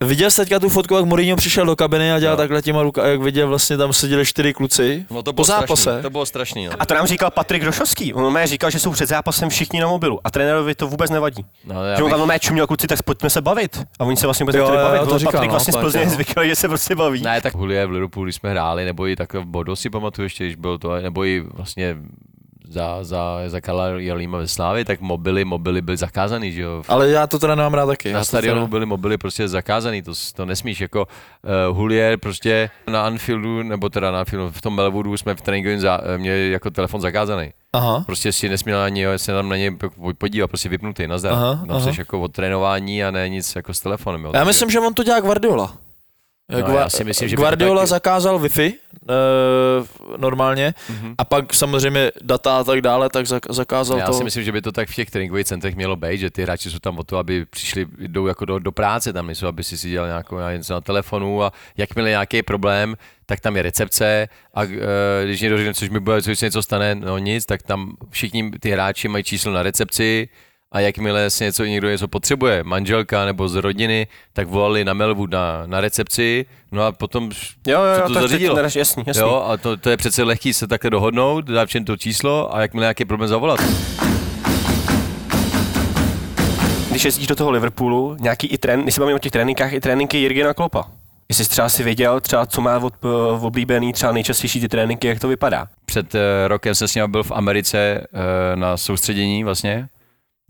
Viděl jsi teďka tu fotku, jak Mourinho přišel do kabiny a dělal Jo. takhle těma ruka, jak viděl vlastně tam seděli čtyři kluci no to po zápase. strašný, to bylo strašný, no. A to nám říkal Patrik Rošovský. On mě říkal, že jsou před zápasem všichni na mobilu a trenérovi to vůbec nevadí. no já Že on bych- tam mé čuměl kluci, tak pojďme se bavit. A oni se vlastně vůbec Jo, nechtěli jo, bavit. to říkal, Patrik no, vlastně z Patrik, Plzně no. zvyklý, že se prostě baví. Ne, tak Hulie v Liverpoolu, když jsme hráli, nebo i tak v Bodo si pamatuju ještě, když bylo to, nebo i vlastně za, za, za Karla Jarlíma ve Slávě, tak mobily, mobily byly zakázaný, že jo. Ale já to teda nemám rád taky. Na stadionu teda- byly mobily prostě zakázaný, to, to nesmíš, jako uh, Hulier prostě na Anfieldu, nebo teda na Anfieldu, v tom Melwoodu jsme v tréninku za, eh, měli jako telefon zakázaný. Aha. Prostě si nesměl ani se tam na něj podívat, prostě vypnutý, nazdar. Aha, Tam aha. jsi jako od trénování a ne nic jako s telefonem. Jo. Já myslím, že on to dělá Guardiola. No, Gua- já si myslím, že Guardiola taky- zakázal Wi-Fi e, normálně Mhm. a pak samozřejmě data a tak dále, tak zak- zakázal Já to. si myslím, že by to tak v těch tréninkových centrech mělo být, že ty hráči jsou tam o to, aby přišli, jdou jako do, do práce, tam nejsou, aby si si dělal nějakou, něco na telefonu a jakmile nějaký problém, tak tam je recepce a e, když někdo řekne, což mi bude, což se něco stane, no nic, tak tam všichni ty hráči mají číslo na recepci a jakmile se něco, někdo něco potřebuje, manželka nebo z rodiny, tak volali na Melwood na, na recepci, no a potom Jo, jo, se to tak zařídilo. jasný, jasný. Jo, a to, to je přece lehký se takhle dohodnout, dát všem to číslo a jakmile nějaký problém zavolat. Když jezdíš do toho Liverpoolu, nějaký i trén, když se bavíme o těch tréninkách, i tréninky Jirgena Klopa. Jestli jsi třeba si věděl, třeba co má od, uh, oblíbený, třeba nejčastější ty tréninky, jak to vypadá. Před eh, rokem jsem s ním byl v Americe eh, na soustředění vlastně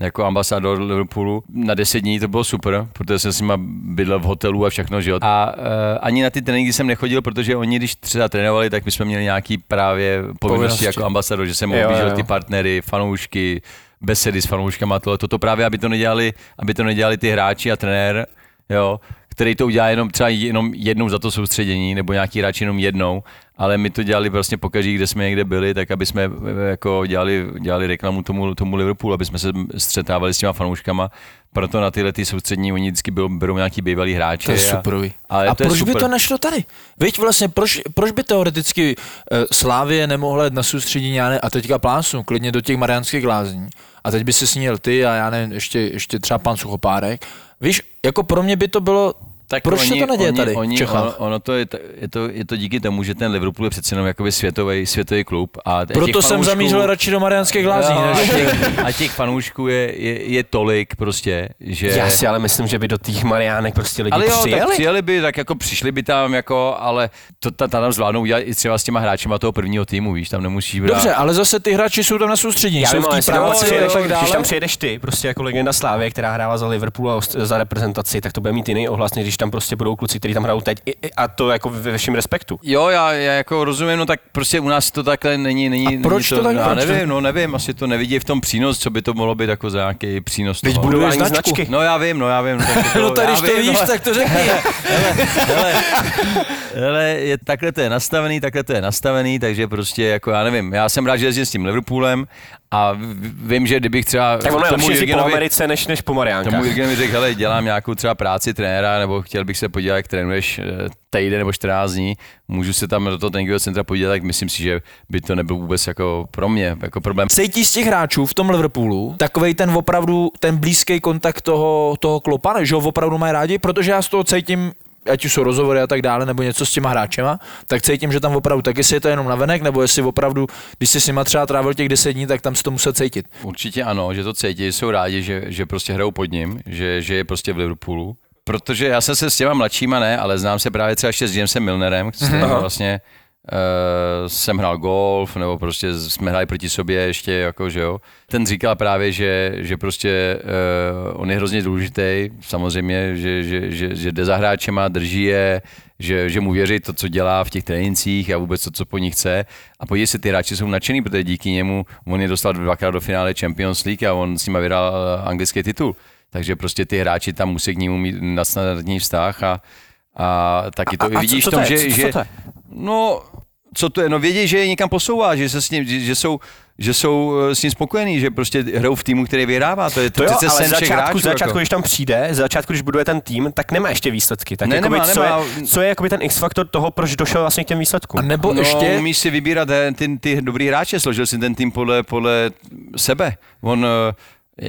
jako ambasador Liverpoolu. Na 10 dní to bylo super, protože jsem s nima bydlel v hotelu a všechno, že jo. A uh, ani na ty tréninky jsem nechodil, protože oni, když třeba trénovali, tak my jsme měli nějaký právě povinnosti, Povinnosti. jako ambasador, že jsem objížděl ty partnery, fanoušky, besedy s fanouškama, tohle, toto právě, aby to nedělali, aby to nedělali ty hráči a trenér, jo, který to udělá jenom třeba jenom jednou za to soustředění, nebo nějaký hráč jenom jednou, ale my to dělali vlastně pokaždé, kde jsme někde byli, tak aby jsme eh, jako dělali, dělali reklamu tomu, tomu Liverpoolu, aby jsme se střetávali s těma fanouškama, proto na tyhle ty soustřední oni vždycky berou, berou nějaký bývalý hráči. To je a- superový. ale A to proč by super. to nešlo tady? Víš vlastně, proč, proč by teoreticky uh, Slávě nemohla jít na soustředění já ne, a teďka plásnu, klidně do těch mariánských lázní. A teď by se sníl ty a já nevím, ještě, ještě třeba pan Suchopárek. Víš, jako pro mě by to bylo, tak proč se to neděje oni, tady oni, v Čechách? ono, ono, to je, je, to, je to díky tomu, že ten Liverpool je přece jenom jakoby světový, světový klub. A těch Proto jsem fanoušků- zamířil radši do mariánských lázní. Jo, a, než těch, a těch fanoušků je, je, je tolik prostě, že... Já si ale myslím, že by do těch Mariánek prostě lidi ale jo, přijeli. tak přijeli by, tak jako přišli by tam, jako, ale to ta, ta tam zvládnou udělat i třeba s těma hráčima toho prvního týmu, víš, tam nemusíš brát. Dobře, ale zase ty hráči jsou tam na soustředění, Já jsou vím, v ale té jestli tam práci přijedeš, a tak dále. když tam přijedeš ty, prostě jako legenda Slávě, která hrála za Liverpool a za reprezentaci, tak to bude mít jiný ohlas, než když tam prostě budou kluci, kteří tam hrajou teď. A to jako ve všem respektu. Jo, já, já jako rozumím, no tak prostě u nás to takhle není, není, A proč není to tak- já proč to- nevím, no nevím, asi to nevidí v tom přínos, co by to mohlo být jako za nějaký přínos Teď toho. budu- Budování značku. značky. No já vím, no já vím. No, tak jako, No já když to víš, no, tak to řekni. hele, hele, je, takhle to je nastavený, takhle to je nastavený, takže prostě jako já nevím, já jsem rád, že jezdím s tím Liverpoolem a vím, že kdybych třeba Tak ono je tomu lepší jezdit po Americe, než, než po Mariánkách. tomu Jurgenovi řekl, hele, dělám nějakou třeba práci trenéra, nebo chtěl bych se podívat, jak trénuješ eh, týden nebo 14 dní, můžu se tam do toho tréninkového centra podívat, tak myslím si, že by to nebyl vůbec jako pro mě jako problém. Cítí z těch hráčů v tom Liverpoolu takový ten opravdu, ten blízký kontakt toho, toho klopa, že ho opravdu mají rádi, protože já z toho cítím, ať už jsou rozhovory a tak dále, nebo něco s těma hráčema, tak cítím, že tam opravdu, tak jestli je to jenom na venek, nebo jestli opravdu, když jsi s nima třeba trávil těch 10 dní, tak tam si to musel cítit. Určitě ano, že to cítí, jsou rádi, že, že prostě hrajou pod ním, že, že je prostě v Liverpoolu. Protože já jsem se s těma mladšíma ne, ale znám se právě třeba ještě s Jamesem Milnerem, s Aha. vlastně uh, jsem hrál golf, nebo prostě jsme hráli proti sobě ještě, jako, že jo. Ten říkal právě, že, že prostě uh, on je hrozně důležitý, samozřejmě, že, že, že, že jde za hráčema, drží je, že, že mu věří to, co dělá v těch trénincích a vůbec to, co po nich chce. A podívej se, ty hráči jsou nadšený, protože díky němu on je dostal dvakrát do finále Champions League a on s nima vyhrál eh, anglický titul. Takže prostě ty hráči tam musí k němu mít nadstandardní vztah a, a taky to A- a vidíš co v tom, to je? že, Co- co že to je? no, co to je, no vědí, že je někam posouvá, že se s ním, že, že jsou že jsou eh, s ním spokojení, že prostě hrajou v týmu, který vyhrává. To je to To jo, přece ale sen z všech začátku, hráčů, začátku jako. když tam přijde, začátku, když buduje ten tým, tak nemá ještě výsledky. Tak Ne, jakoby, nemá, co, nemá. Je, co je jakoby ten X-faktor toho, proč došel vlastně k těm výsledkům? A nebo no, ještě, umíš si vybírat eh, ty, ty dobrý hráče, složil si ten tým podle, podle sebe. On eh,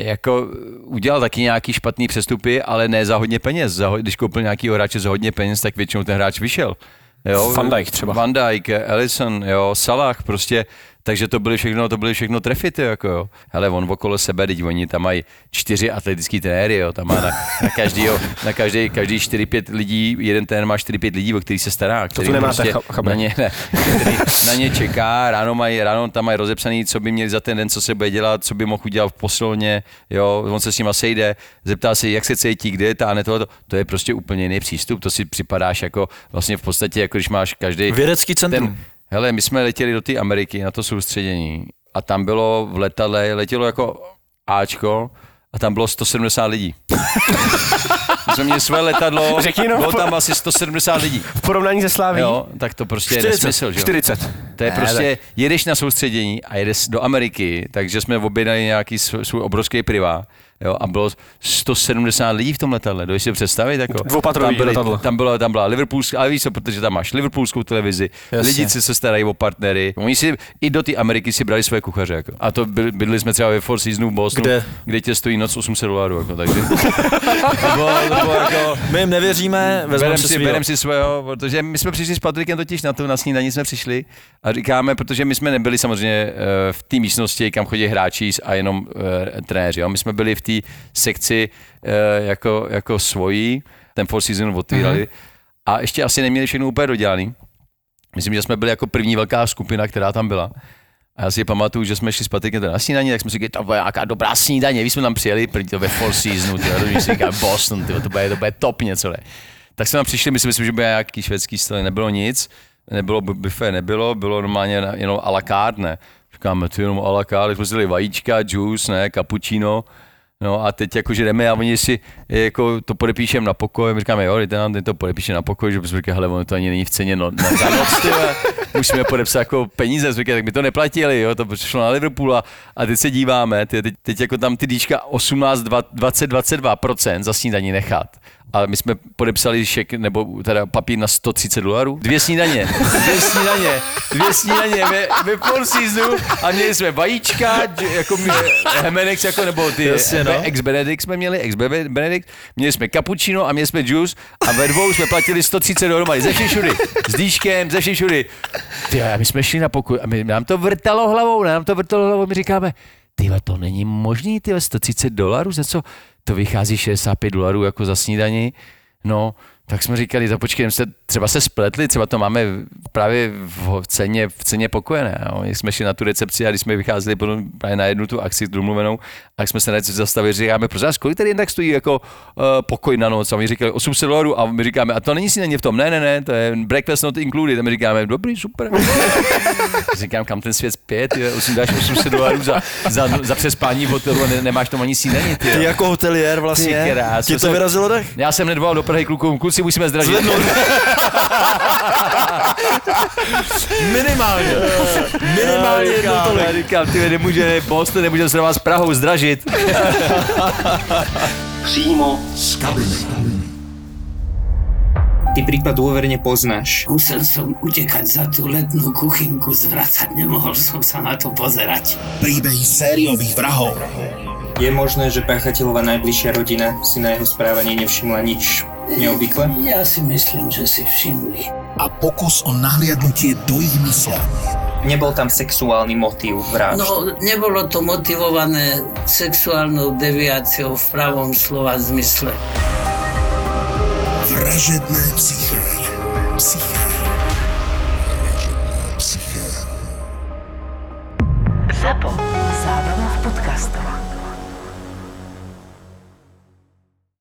jako udělal taky nějaký špatný přestupy, ale ne za hodně peněz. Za, když koupil nějaký hráče za hodně peněz, tak většinou ten hráč vyšel. Jo? Van Dijk třeba. Van Dijk, Ellison, jo, Salah, prostě, takže to byly všechno, to byly všechno trefy, ty, jako jo. Hele, on okolo sebe, teď oni tam mají čtyři atletický trenéry, jo, tam má na, na každý, na každý, každý 4-5 lidí, jeden trenér má 4-5 lidí, o který se stará, který tu nemáte, prostě chápu. na ně, ne, který na ně čeká, ráno, mají, ráno tam mají rozepsaný, co by měli za ten den, co se bude dělat, co by mohl udělat v posilovně, jo, on se s nima sejde, zeptá se, jak se cítí, kde je táhne tohle, to je prostě úplně jiný přístup, to si připadáš jako vlastně v podstatě, jako když máš každý vědecký centrum. ten, hele, my jsme letěli do té Ameriky na to soustředění a tam bylo v letadle, letělo jako Ačko a tam bylo 170 lidí. My jsme měli své letadlo, Řekni no. bylo tam asi 170 lidí. V porovnání se Sláví? Jo, tak to prostě je 40, nesmysl, že jo? 40. To je Ne, prostě, jedeš na soustředění a jedeš do Ameriky, takže jsme objednali nějaký svůj, obrovský privá, jo, a bylo 170 lidí v tom letadle, dojdeš si představit, jako. Dvoupatrový tam, byly, tam, byla, tam byla Liverpoolská, ale víš co, protože tam máš Liverpoolskou televizi, Jasně. lidi si se starají o partnery, oni si i do té Ameriky si brali své kuchaře, jako. A to byli, bydli jsme třeba ve Four Seasons v Bostonu, Kde? kde tě stojí noc 800 dolarů, jako, takže to bylo, to bylo jako, My jim nevěříme, vezmeme berem si svýho. berem si svého, protože my jsme přišli s Patrikem totiž na to, na snídaní jsme přišli a říkáme, protože my jsme nebyli samozřejmě eh, v té místnosti, kam chodí hráči a jenom eh, trenéři, jo. my jsme byli v té sekci eh, jako, jako svojí, ten Four Season otvírali Mhm. a ještě asi neměli všechno úplně dodělaný. Myslím, že jsme byli jako první velká skupina, která tam byla. A já si pamatuju, že jsme šli Patrikem na snídaní, tak jsme si říkali, to bude nějaká dobrá snídaně. Když jsme tam přijeli, první to ve Four Seasonu, tyjo, to si říkal Boston, tyjo, to, bude, to bude top něco. Ne? Tak jsme tam přišli, my si myslím, že bude nějaký švédský styl, nebylo nic, nebylo bu- buffet, nebylo, bylo normálně jenom a la carte, ne. Říkáme, ty jenom a la carte, jsme si vajíčka, juice, ne, cappuccino, No a teď jakože jdeme a oni si jako to podepíšem na pokoj, my říkáme, jo, dejte nám to podepíše na pokoj, že bychom říkali, hele, ono to ani není v ceně no, na, za noc, musíme podepsat jako peníze, říkali, tak my to neplatili, jo, to šlo na Liverpool a, a teď se díváme, teď, teď, jako tam ty díčka 18, 20, 22% za snídaní nechat. A my jsme podepsali šek, nebo teda papír na 130 dolarů. Dvě snídaně, dvě snídaně, dvě snídaně ve, ve Four Seasonu a měli jsme vajíčka, jako mě, Hemenex, jako, nebo ty Jasně, no. ex Benedict jsme měli, ex Benedict, měli jsme cappuccino a měli jsme juice a ve dvou jsme platili 130 dohromady, ze všech všudy, s dýškem, ze všech všudy. Ty, a my jsme šli na pokoj a my, nám to vrtalo hlavou, nám to vrtalo hlavou, my říkáme, ty to není možný, ty 130 dolarů, za co? To vychází 65 dolarů jako za snídaní. No, tak jsme říkali, to počkej, se, třeba se spletli, třeba to máme právě v ceně, v ceně pokoje, ne? A oni jsme šli na tu recepci a když jsme vycházeli potom právě na jednu tu akci domluvenou, tak jsme se na recepci zastavili, říkáme, prosím vás, kolik tady jen tak stojí jako uh, pokoj na noc? A oni říkali 800 dolarů a my říkáme, a to není snídaně v tom, ne, ne, ne, to je breakfast not included. A my říkáme, dobrý, super. Říkám, kam ten svět zpět, je, 8, dáš 800 dolarů za, za, za přespání v hotelu a ne, nemáš tam ani snídaní, ty. Ty jako hotelier vlastně, ti to jsem- vyrazilo dech? Já jsem nedvolal do Prahy klukům, kluci musíme zdražit. Minimálně. Minimálně jednou říkám, tolik. já říkám, ty nemůže, Boston nemůže se vás Prahou zdražit. Přímo z kabiny. Ty prípad dôverne poznáš. Musel som utekať za tú letnú kuchynku, zvracať nemohol som sa na to pozerať. príbehy sériových vrahov. Je možné, že páchateľova najbližšia rodina si na jeho správanie nevšimla nič neobvykle? Ja si myslím, že si všimli. a pokus o nahliadnutie do ich mysle. Nebol tam sexuálny motív vražd. No, nebolo to motivované sexuálnou deviáciou v pravom slova zmysle. Vražedné psyché. Psyché. ZAPO. Zábrná v podcastovách.